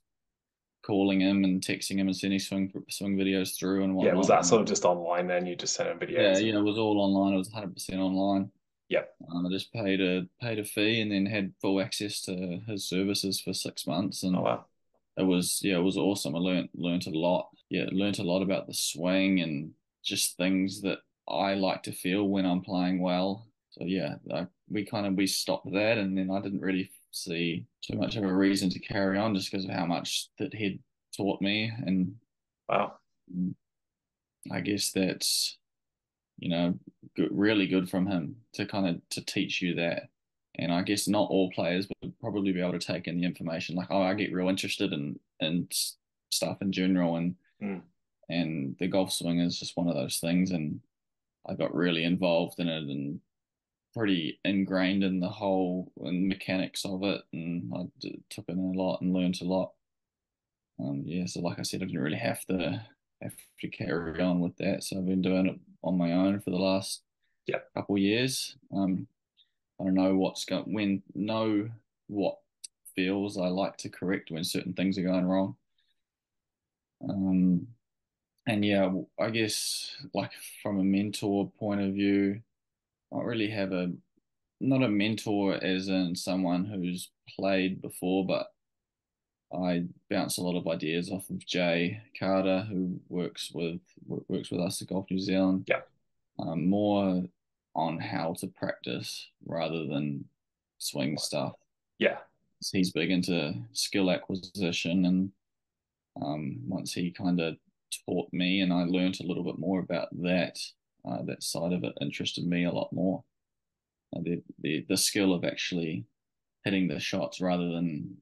calling him and texting him and sending swing swing videos through and whatnot. yeah, was that sort of just online then? You just sent him videos? yeah, yeah, it was all online. It was 100% online. Yep. Um, I just paid a paid a fee and then had full access to his services for six months, and Oh wow. It was yeah, it was awesome. I learned learned a lot. Yeah, learned a lot about the swing and just things that I like to feel when I'm playing well. So yeah, I, we kind of we stopped that, and then I didn't really see too much of a reason to carry on just because of how much that he'd taught me, and Wow. I guess that's you know good, really good from him to kind of to teach you that. And I guess not all players would probably be able to take in the information. Like, oh, I get real interested in in stuff in general, and Mm. and the golf swing is just one of those things. And I got really involved in it and pretty ingrained in the whole and mechanics of it, and I d- took in a lot and learned a lot. Um, yeah, so like I said, I didn't really have to have to carry on with that. So I've been doing it on my own for the last Yeah. couple years. Um, I don't know what's going when know what feels I like to correct when certain things are going wrong. Um, and yeah, I guess like from a mentor point of view, I don't really have a not a mentor as in someone who's played before, but I bounce a lot of ideas off of Jay Carter, who works with works with us at Golf New Zealand. Yeah. Um, more on how to practice rather than swing stuff. Yeah. he's big into skill acquisition, and um, once he kind of taught me, and I learned a little bit more about that, uh, that side of it interested me a lot more. Uh, the the the skill of actually hitting the shots rather than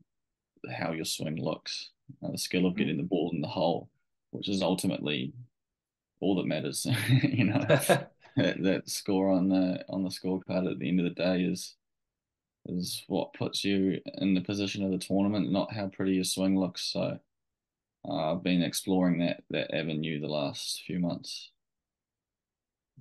how your swing looks. Uh, the skill of getting the ball in the hole, which is ultimately all that matters. you know, that, that score on the on the scorecard at the end of the day is is what puts you in the position of the tournament, not how pretty your swing looks. So uh, I've been exploring that that avenue the last few months.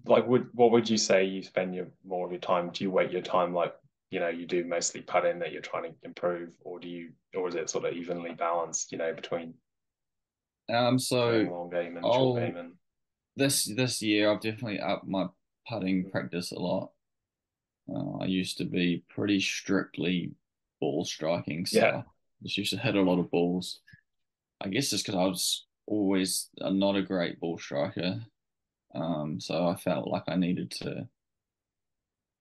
Like, would what would you say you spend your more of your time? Do you wait your time like you know you do mostly putting that you're trying to improve, or do you, or is it sort of evenly balanced? You know, between um, so long game and I'll, short game and this this year I've definitely upped my putting practice a lot. Uh, I used to be pretty strictly ball striking, so yeah. I just used to hit a lot of balls. I guess just because I was always not a great ball striker, um, so I felt like I needed to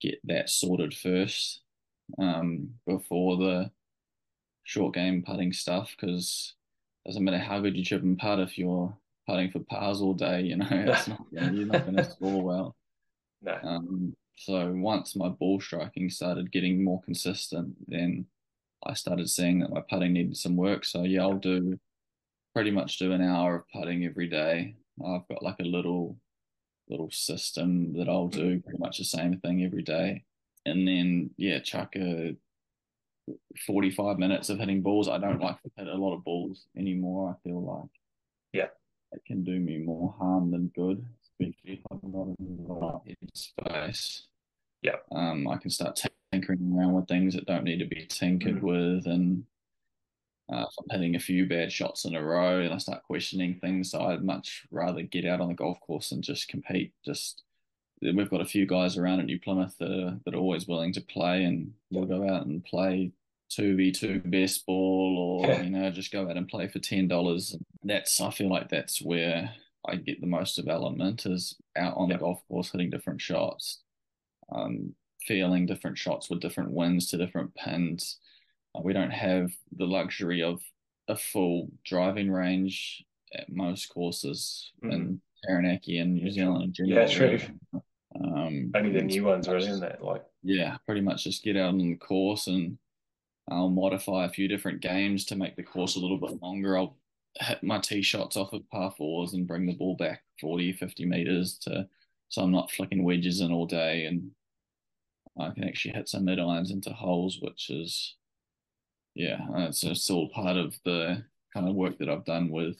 get that sorted first um, before the short game putting stuff. Because doesn't matter how good you chip and putt if you're putting for pars all day, you know, it's not, you're not going to score well. No. Um, so once my ball striking started getting more consistent, then I started seeing that my putting needed some work. So yeah, I'll do pretty much do an hour of putting every day. I've got like a little little system that I'll do mm-hmm. pretty much the same thing every day. And then yeah, chuck a 45 minutes of hitting balls. I don't like to hit a lot of balls anymore. I feel like yeah, it can do me more harm than good, especially if I'm not in the right headspace. Yeah. Um, I can start tinkering around with things that don't need to be tinkered mm. with, and uh, if I'm hitting a few bad shots in a row, and I start questioning things, so I'd much rather get out on the golf course and just compete. Just we've got a few guys around at New Plymouth that are, that are always willing to play, and we'll go out and play two v two best ball, or yeah. you know, just go out and play for ten dollars. That's I feel like that's where I get the most development is out on yeah. the golf course hitting different shots, um, feeling different shots with different winds to different pins. Uh, we don't have the luxury of a full driving range at most courses mm. in Taranaki and New Zealand in general. Yeah, true. Um, Only the new ones are in there, like yeah, pretty much just get out on the course and I'll modify a few different games to make the course a little bit longer. I'll hit my tee shots off of par fours and bring the ball back 40, 50 meters to so I'm not flicking wedges in all day and I can actually hit some mid irons into holes, which is yeah, it's, it's all part of the kind of work that I've done with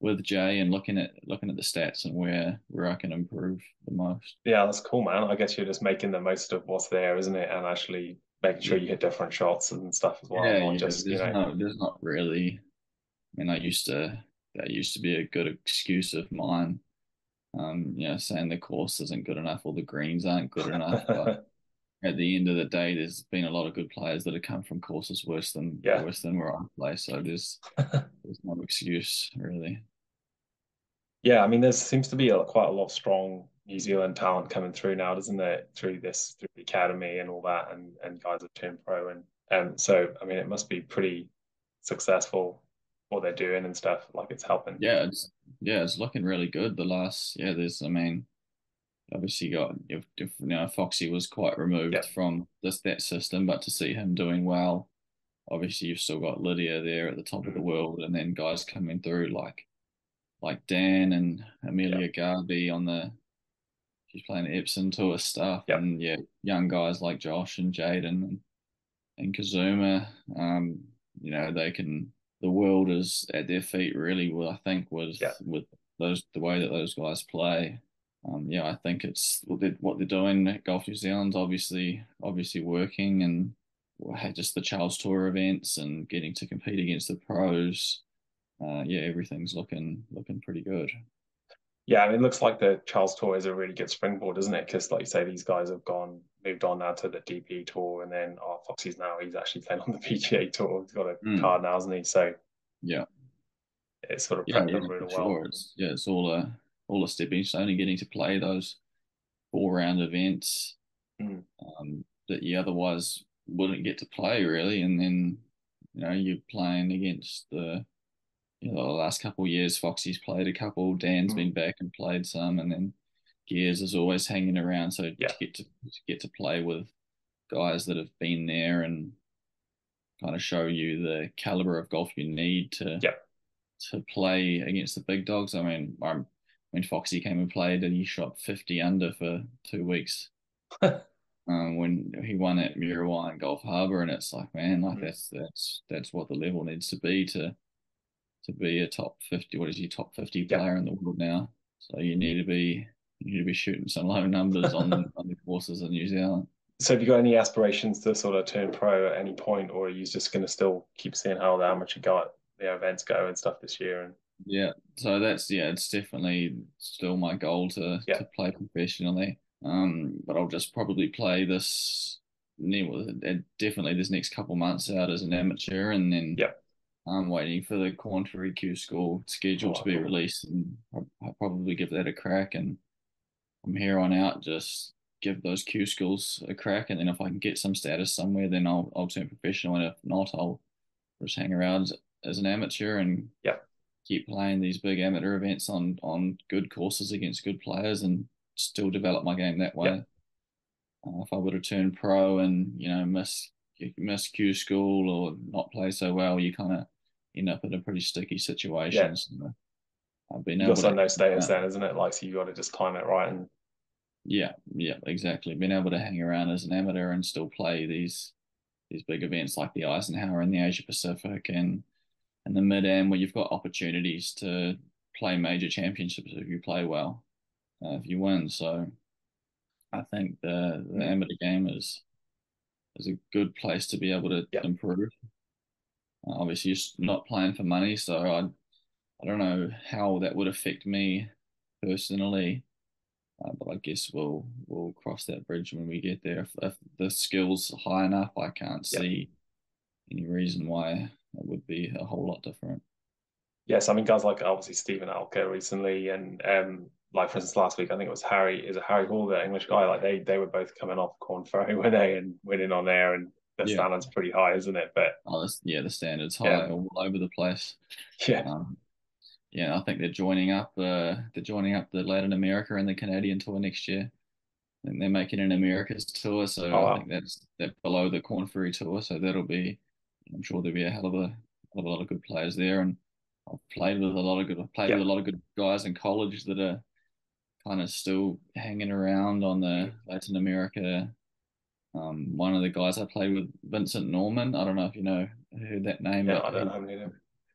with Jay and looking at looking at the stats and where where I can improve the most. Yeah, that's cool, man. I guess you're just making the most of what's there, isn't it? And actually making sure you hit different shots and stuff as well. Yeah, yeah just, there's, you know... not, there's not really. I mean, I used to that used to be a good excuse of mine. Um, you know, saying the course isn't good enough or the greens aren't good enough. But at the end of the day, there's been a lot of good players that have come from courses worse than yeah. worse than where I play. So there's there's no excuse really. Yeah, I mean, there seems to be a, quite a lot of strong New Zealand talent coming through now, doesn't there? Through this, through the academy and all that, and and guys have turned pro, and and so I mean, it must be pretty successful what they're doing and stuff. Like it's helping. Yeah, it's yeah, it's looking really good. The last yeah, there's I mean, obviously got if, if you know Foxy was quite removed yeah. from this that system, but to see him doing well, obviously you've still got Lydia there at the top mm-hmm. of the mm-hmm. world, and then guys coming through like like Dan and Amelia yeah. Garvey on the she's playing Epson tour stuff, yep. and yeah, young guys like Josh and Jaden and and Kazuma, um, you know, they can. The world is at their feet, really. Well, I think with yep. with those the way that those guys play. Um, yeah, I think it's what they're, what they're doing at Golf New Zealand's obviously obviously working, and just the Charles Tour events and getting to compete against the pros. Uh, yeah, everything's looking looking pretty good. Yeah, I mean, it looks like the Charles Tour is a really good springboard, isn't it? Because, like you say, these guys have gone moved on now to the DP Tour, and then oh, Foxy's now he's actually playing on the PGA Tour. He's got a mm. card now, hasn't he? So yeah, it's sort of yeah, yeah, really well. Sure. It's, yeah, it's all a all a stepping stone and getting to play those four round events mm. um, that you otherwise wouldn't get to play really, and then you know, you're playing against the you know, the last couple of years, Foxy's played a couple. Dan's mm. been back and played some, and then Gears is always hanging around. So yeah. to get to, to get to play with guys that have been there and kind of show you the caliber of golf you need to yeah. to play against the big dogs. I mean, I'm, when Foxy came and played, and he shot 50 under for two weeks. um, when he won at Muriwai and Gulf Harbour, and it's like, man, like mm. that's that's that's what the level needs to be to to be a top 50 what is your top 50 player in the world now? So you need to be you need to be shooting some low numbers on on the courses in New Zealand. So have you got any aspirations to sort of turn pro at any point or are you just going to still keep seeing how the amateur got the events go and stuff this year and yeah so that's yeah it's definitely still my goal to yeah. to play professionally. Um but I'll just probably play this definitely this next couple months out as an amateur and then yeah I'm waiting for the Ferry Q School schedule to be released, and I'll probably give that a crack. And from here on out, just give those Q schools a crack, and then if I can get some status somewhere, then I'll I'll turn professional, and if not, I'll just hang around as an amateur and yeah, keep playing these big amateur events on on good courses against good players, and still develop my game that way. Uh, if I were to turn pro and you know miss miss Q school or not play so well, you kind of end up in a pretty sticky situation. Yeah. So I've been able to no status then, isn't it? Like so you got to just time it right and yeah, yeah, exactly. Being able to hang around as an amateur and still play these these big events like the Eisenhower and the Asia Pacific and and the mid am where you've got opportunities to play major championships if you play well, uh, if you win. So I think the the mm. amateur game is is a good place to be able to yep. improve. Uh, obviously, you're not playing for money, so I, I don't know how that would affect me personally, uh, but I guess we'll we'll cross that bridge when we get there. If, if the skills high enough, I can't yep. see any reason why it would be a whole lot different. Yes, I mean guys like obviously Steven Alker recently, and um, like for instance last week I think it was Harry is a Harry Hall the English guy like they they were both coming off Korn Ferry were they and winning on there and the yeah. standards pretty high isn't it but oh, yeah the standards high yeah. all over the place yeah um, yeah I think they're joining up uh, they're joining up the Latin America and the Canadian tour next year I think they're making an Americas tour so oh, I think that's that below the Korn Ferry tour so that'll be I'm sure there'll be a hell of a, hell of a lot of good players there and I've played with a lot of good I've played yeah. with a lot of good guys in college that are kind of still hanging around on the Latin America. Um, one of the guys I played with, Vincent Norrman. I don't know if you know heard that name. Yeah, I don't know him.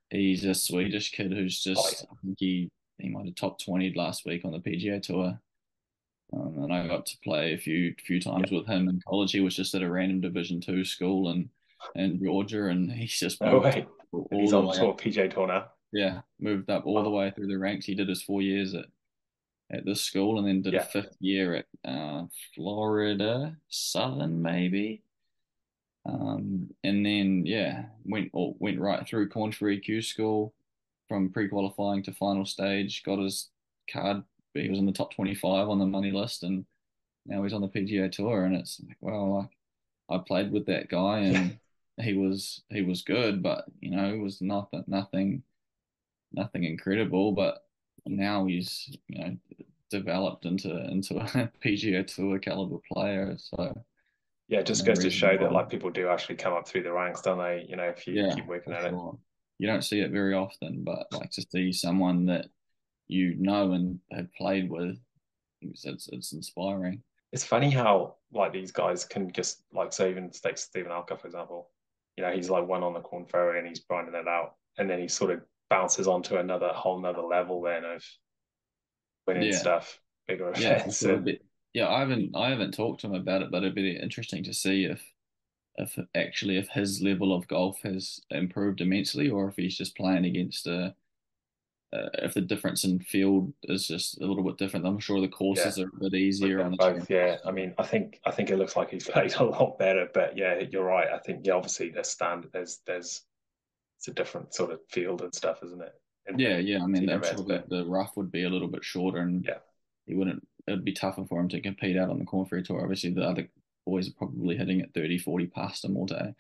He's a Swedish kid who's just. Oh, yeah. I think he he might have top twenty last week on the PGA tour. Um, and I got to play a few few times yeah. with him in college. He was just at a random Division two school in in Georgia, and he's just oh wait, he's on the PGA tour now. Yeah, moved up all oh. the way through the ranks. He did his four years at at this school and then did yeah. a fifth year at uh, Florida Southern maybe. Um, and then yeah, went or went right through Ferry Q school from pre-qualifying to final stage. Got his card. He was in the top twenty-five on the money list, and now he's on the PGA Tour. And it's like, well, like I played with that guy, and he was he was good, but you know, it was nothing nothing nothing incredible. But now he's you know developed into into a PGA Tour caliber player. So yeah, it just goes to show that like people do actually come up through the ranks, don't they? You know, if you yeah, keep working at sure. it. You don't see it very often, but like to see someone that you know and have played with, it's it's, it's inspiring. It's funny how like these guys can just like say even take Steven Alker for example. You know, he's like one on the Korn Ferry and he's grinding it out, and then he sort of bounces onto another whole nother level then of winning yeah. stuff, bigger events. Yeah, bit, yeah, I haven't I haven't talked to him about it, but it'd be interesting to see if if actually if his level of golf has improved immensely, or if he's just playing against a. Uh, if the difference in field is just a little bit different, I'm sure the courses yeah. are a bit easier on the both. Yeah, I mean, I think I think it looks like he's played a lot better, but yeah, you're right. I think yeah, obviously there's standard. There's there's it's a different sort of field and stuff, isn't it? yeah, yeah. I mean, I'm sure that the rough would be a little bit shorter, and yeah, he wouldn't. It'd be tougher for him to compete out on the Korn Ferry Tour. Obviously, the other boys are probably hitting at 30, 40 past him all day.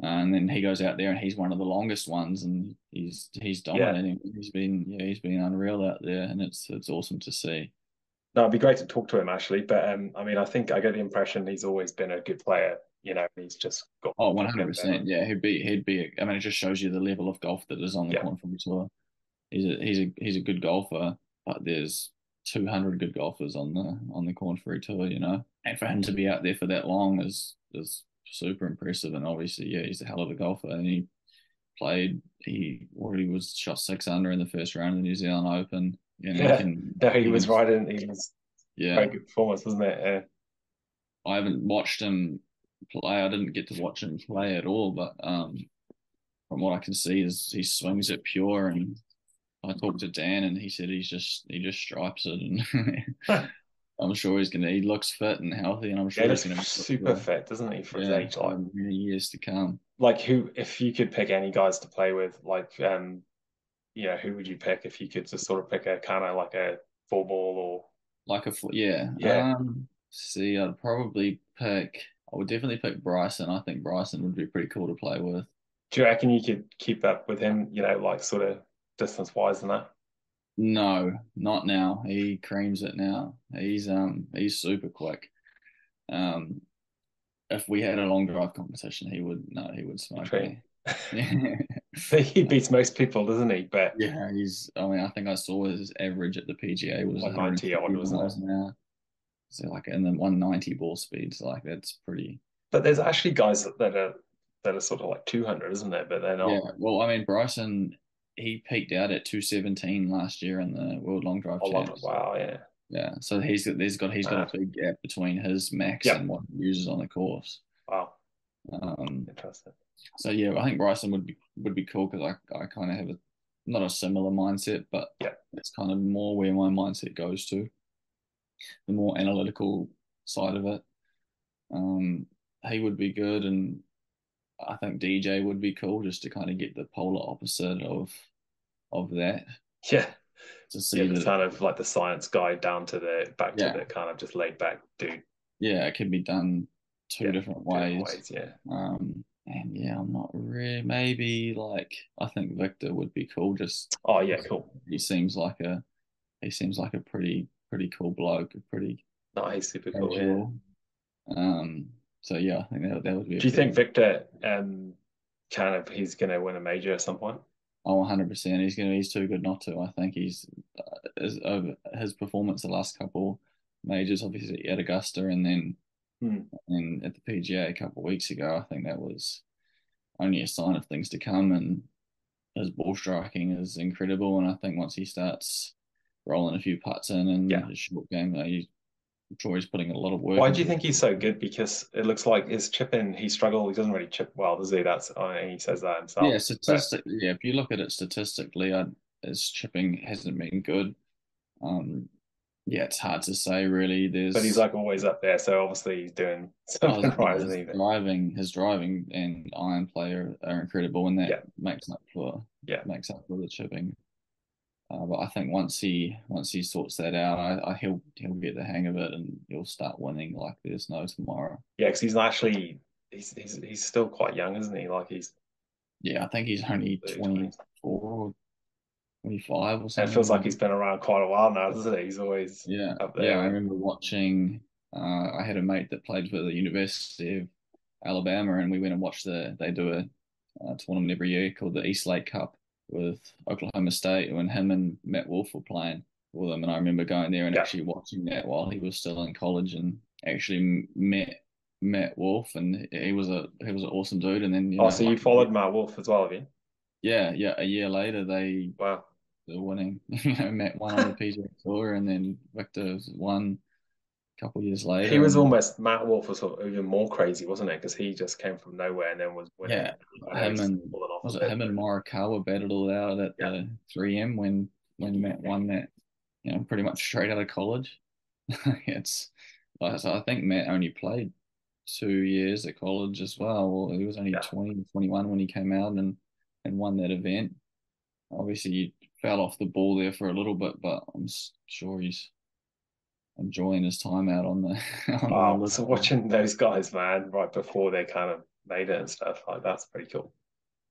and then he goes out there and he's one of the longest ones, and he's he's dominating. Yeah. He's been yeah he's been unreal out there, and it's it's awesome to see. No, it'd be great to talk to him actually, but um, I mean, I think I get the impression he's always been a good player. You know, he's just got. Oh, Oh, one hundred percent. Yeah, he'd be he'd be. I mean, it just shows you the level of golf that is on the yeah. Ferry tour. He's a he's a he's a good golfer, but there's 200 good golfers on the on the Ferry tour, you know, and for him to be out there for that long is is super impressive. And obviously, yeah, he's a hell of a golfer, and he played. He already was shot six under in the first round of the New Zealand Open. And yeah, can, no, he, he was, was right in. He was yeah, very good performance, wasn't it? Yeah. I haven't watched him play. I didn't get to watch him play at all, but um, from what I can see, is he swings it pure. And I talked to Dan, and he said he's just he just stripes it, and I'm sure he's gonna. He looks fit and healthy, and I'm sure yeah, he's gonna be super fit, fit, doesn't he, for yeah, his age? Like years to come. Like who, if you could pick any guys to play with, like um, you know, who would you pick if you could just sort of pick a kind of like a full ball or like a yeah yeah. Um, see, I'd probably pick. I would definitely pick Bryson. I think Bryson would be pretty cool to play with. Do you reckon you could keep up with him? You know, like sort of distance wise and that. No, not now. He creams it now. He's um he's super quick. Um, if we had a long drive competition, he would no, he would smoke me. he beats most people, doesn't he? But yeah, he's. I mean, I think I saw his average at the PGA was like ninety odd, wasn't it? Now. So like, and then one ninety ball speeds, like that's pretty. But there's actually guys that, that are that are sort of like two hundred, isn't there? But they're not. Yeah. Well, I mean, Bryson he peaked out at 217 last year in the World Long Drive oh, Champs. Wow, yeah. Yeah, so he's got he's got he's got a big gap between his max yep. and what he uses on the course. Wow, um, interesting. So yeah, I think Bryson would be would be cool because I I kind of have a not a similar mindset, but yeah, it's kind of more where my mindset goes to, the more analytical side of it. Um, he would be good, and I think DJ would be cool just to kind of get the polar opposite of of that. Yeah. To see yeah, the kind of like the science guy down to the back yeah. to the kind of just laid back dude. Yeah, it can be done two yeah, different ways. ways. Yeah. Um and yeah, I'm not really maybe like I think Viktor would be cool just Oh yeah, cool. He seems like a he seems like a pretty pretty cool bloke, pretty no, he's super cool. Yeah. Um so yeah, I think that, that would be. Do you think Viktor um, kind of he's going to win a major at some point? Oh, 100 percent. He's going to. He's too good not to. I think he's uh, his, uh, his performance the last couple majors, obviously at Augusta, and then hmm. and at the PGA a couple of weeks ago. I think that was only a sign of things to come. And his ball striking is incredible. And I think once he starts rolling a few putts in and yeah. his short game, you I'm sure he's putting a lot of work. Why do you think he's so good? Because it looks like his chipping, he struggled. He doesn't really chip well, does he? That's I mean, he says that himself. Yeah, statistically, yeah. If you look at it statistically, I, his chipping hasn't been good. Um, yeah, it's hard to say really. There's, but he's like always up there, so obviously he's doing something oh, right, isn't? Driving, his driving and iron play are, are incredible, and that yeah. makes up for yeah makes up for the chipping. Uh, but I think once he once he sorts that out, I, I, he'll he'll get the hang of it and he'll start winning like there's no tomorrow. Yeah, because he's actually he's, he's he's still quite young, isn't he? Like he's yeah, I think he's only 24 or 25 or something. It feels like he's been around quite a while now, doesn't he? He's always yeah Yeah, I remember watching. Uh, I had a mate that played for the University of Alabama, and we went and watched the. They do a, a tournament every year called the East Lake Cup, with Oklahoma State when him and Matt Wolff were playing for them. And I remember going there and yeah. actually watching that while he was still in college and actually met Matt Wolff, and he was a he was an awesome dude. And then you oh, know, so like, you followed Matt Wolff as well, have you? Yeah, yeah. A year later, they wow they're winning. you know, Matt won on the PGA Tour, and then Viktor won couple years later. He was almost Matt Wolff was sort of even more crazy, wasn't it? Because he just came from nowhere and then was winning. Yeah, him and was it him and Morikawa battled it out at yeah. the 3M when when Matt won that, you know, pretty much straight out of college. it's so I think Matt only played two years at college as well. Well, he was only yeah. 20, 21 when he came out and and won that event. Obviously, he fell off the ball there for a little bit, but I'm sure he's enjoying his time out on the. On wow, the so watching those guys, man, right before they kind of made it and stuff. Like that's pretty cool.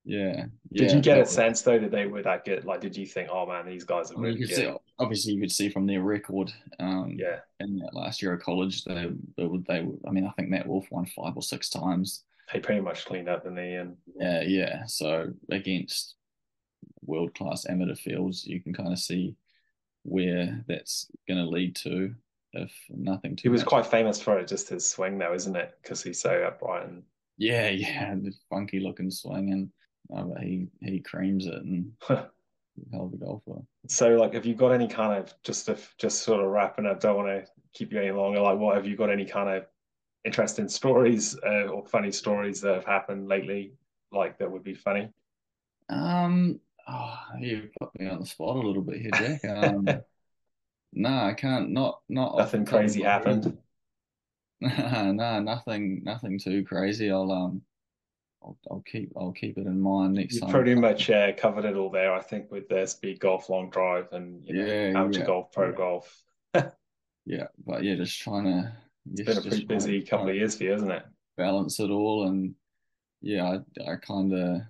Yeah. Did yeah, you get a sense though that they were that good? Like, did you think, oh man, these guys are really you good? See, obviously, you could see from their record. Um, yeah. In that last year of college, they, they, they, I mean, I think Matt Wolff won five or six times. He pretty much cleaned up the knee and. Yeah, yeah. So against world class amateur fields, you can kind of see where that's going to lead to if nothing too. He was much. quite famous for it, just his swing, though, isn't it? Because he's so upright and. Yeah, yeah, the funky looking swing and uh, he he creams it and hell of a golfer. So, like, have you got any kind of just if just sort of wrapping up? Don't want to keep you any longer. Like, what have you got any kind of interesting stories uh, or funny stories that have happened lately? Like that would be funny. Um, oh, you put me on the spot a little bit here, Jack. Um, no, I can't. Not not nothing crazy happened. no, nothing, nothing too crazy. I'll um, I'll, I'll keep I'll keep it in mind next you time. You pretty much uh, covered it all there, I think, with the speed golf, long drive, and you know, yeah, amateur yeah. golf, pro yeah. golf. yeah, but yeah, just trying to. It's been a pretty busy couple of years for you, isn't it? Balance it all, and yeah, I I kind of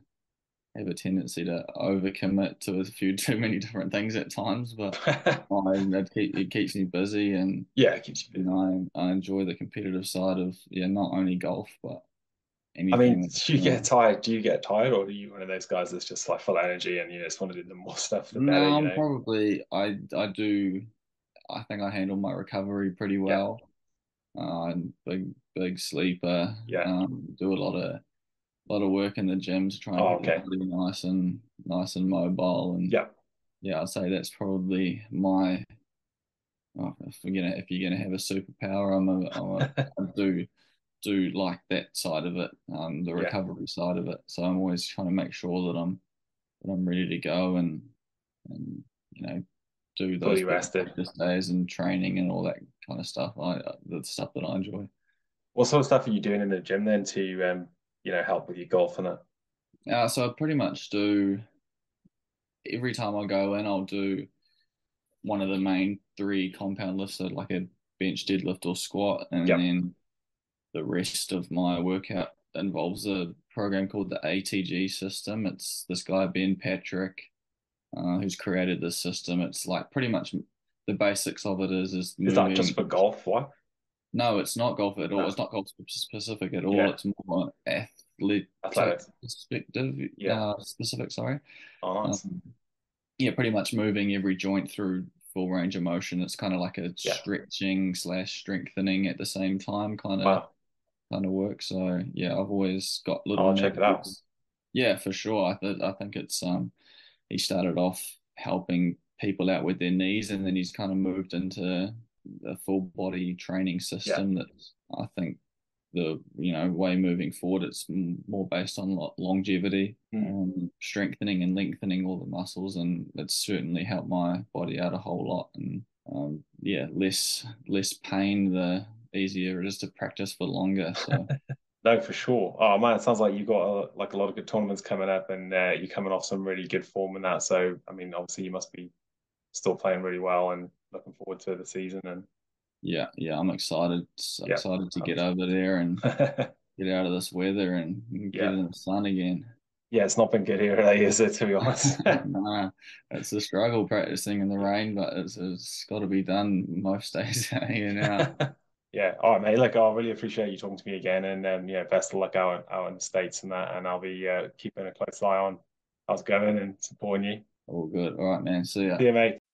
have a tendency to overcommit to a few too many different things at times, but I, it, keep, it keeps me busy and yeah, it keeps you busy. You I, I enjoy the competitive side of yeah, not only golf but I mean, do you get tired? Do you get tired, or are you one of those guys that's just like full of energy and you just want to do the more stuff? The no, better, I'm you know? probably I I do. I think I handle my recovery pretty well. Yeah. Uh, I'm big big sleeper. Yeah. Um, do a lot of a lot of work in the gym to try and oh, get okay. nice and nice and mobile and yeah. yeah I'd say that's probably my oh, if you're gonna if you're gonna have a superpower I'm a, I'm a I do do like that side of it um the recovery yeah. side of it. So I'm always trying to make sure that I'm that I'm ready to go and and you know do those rested. days and training and all that kind of stuff. I the stuff that I enjoy. What sort of stuff are you doing in the gym then to um you know help with your golf and it? Uh, so I pretty much do every time I go in, I'll do one of the main three compound lifts, so like a bench deadlift or squat, and yep. then the rest of my workout involves a program called the ATG system. It's this guy Ben Patrick uh, who's created this system. It's like pretty much the basics of it is is, is that just for golf? What? No, it's not golf at all. No. It's not golf specific at all. Yeah. It's more athlete perspective. Yeah. Uh, specific. Sorry. Oh, nice. um, yeah, pretty much moving every joint through full range of motion. It's kind of like a yeah. stretching slash strengthening at the same time kind of wow. kind of work. So yeah, I've always got little. I'll check it out. Yeah, for sure. I th- I think it's um he started off helping people out with their knees, and then he's kind of moved into a full body training system yeah. that I think the you know way moving forward it's more based on longevity mm. um, strengthening and lengthening all the muscles and it's certainly helped my body out a whole lot and um, yeah less less pain the easier it is to practice for longer so no for sure oh man it sounds like you've got a, like a lot of good tournaments coming up and uh, you're coming off some really good form in that so i mean obviously you must be still playing really well and looking forward to the season and yeah, yeah, I'm excited. So excited to get over there and get out of this weather and get in the sun again. Yeah, it's not been good here today, is it? To be honest, it's a struggle practicing in the rain, but it's, it's got to be done most days. you know. yeah, all right, mate. Look, I really appreciate you talking to me again, and um, yeah, best of luck out out in the states and that, and I'll be uh, keeping a close eye on how's going and supporting you. All good. All right, man. See ya. See ya, mate.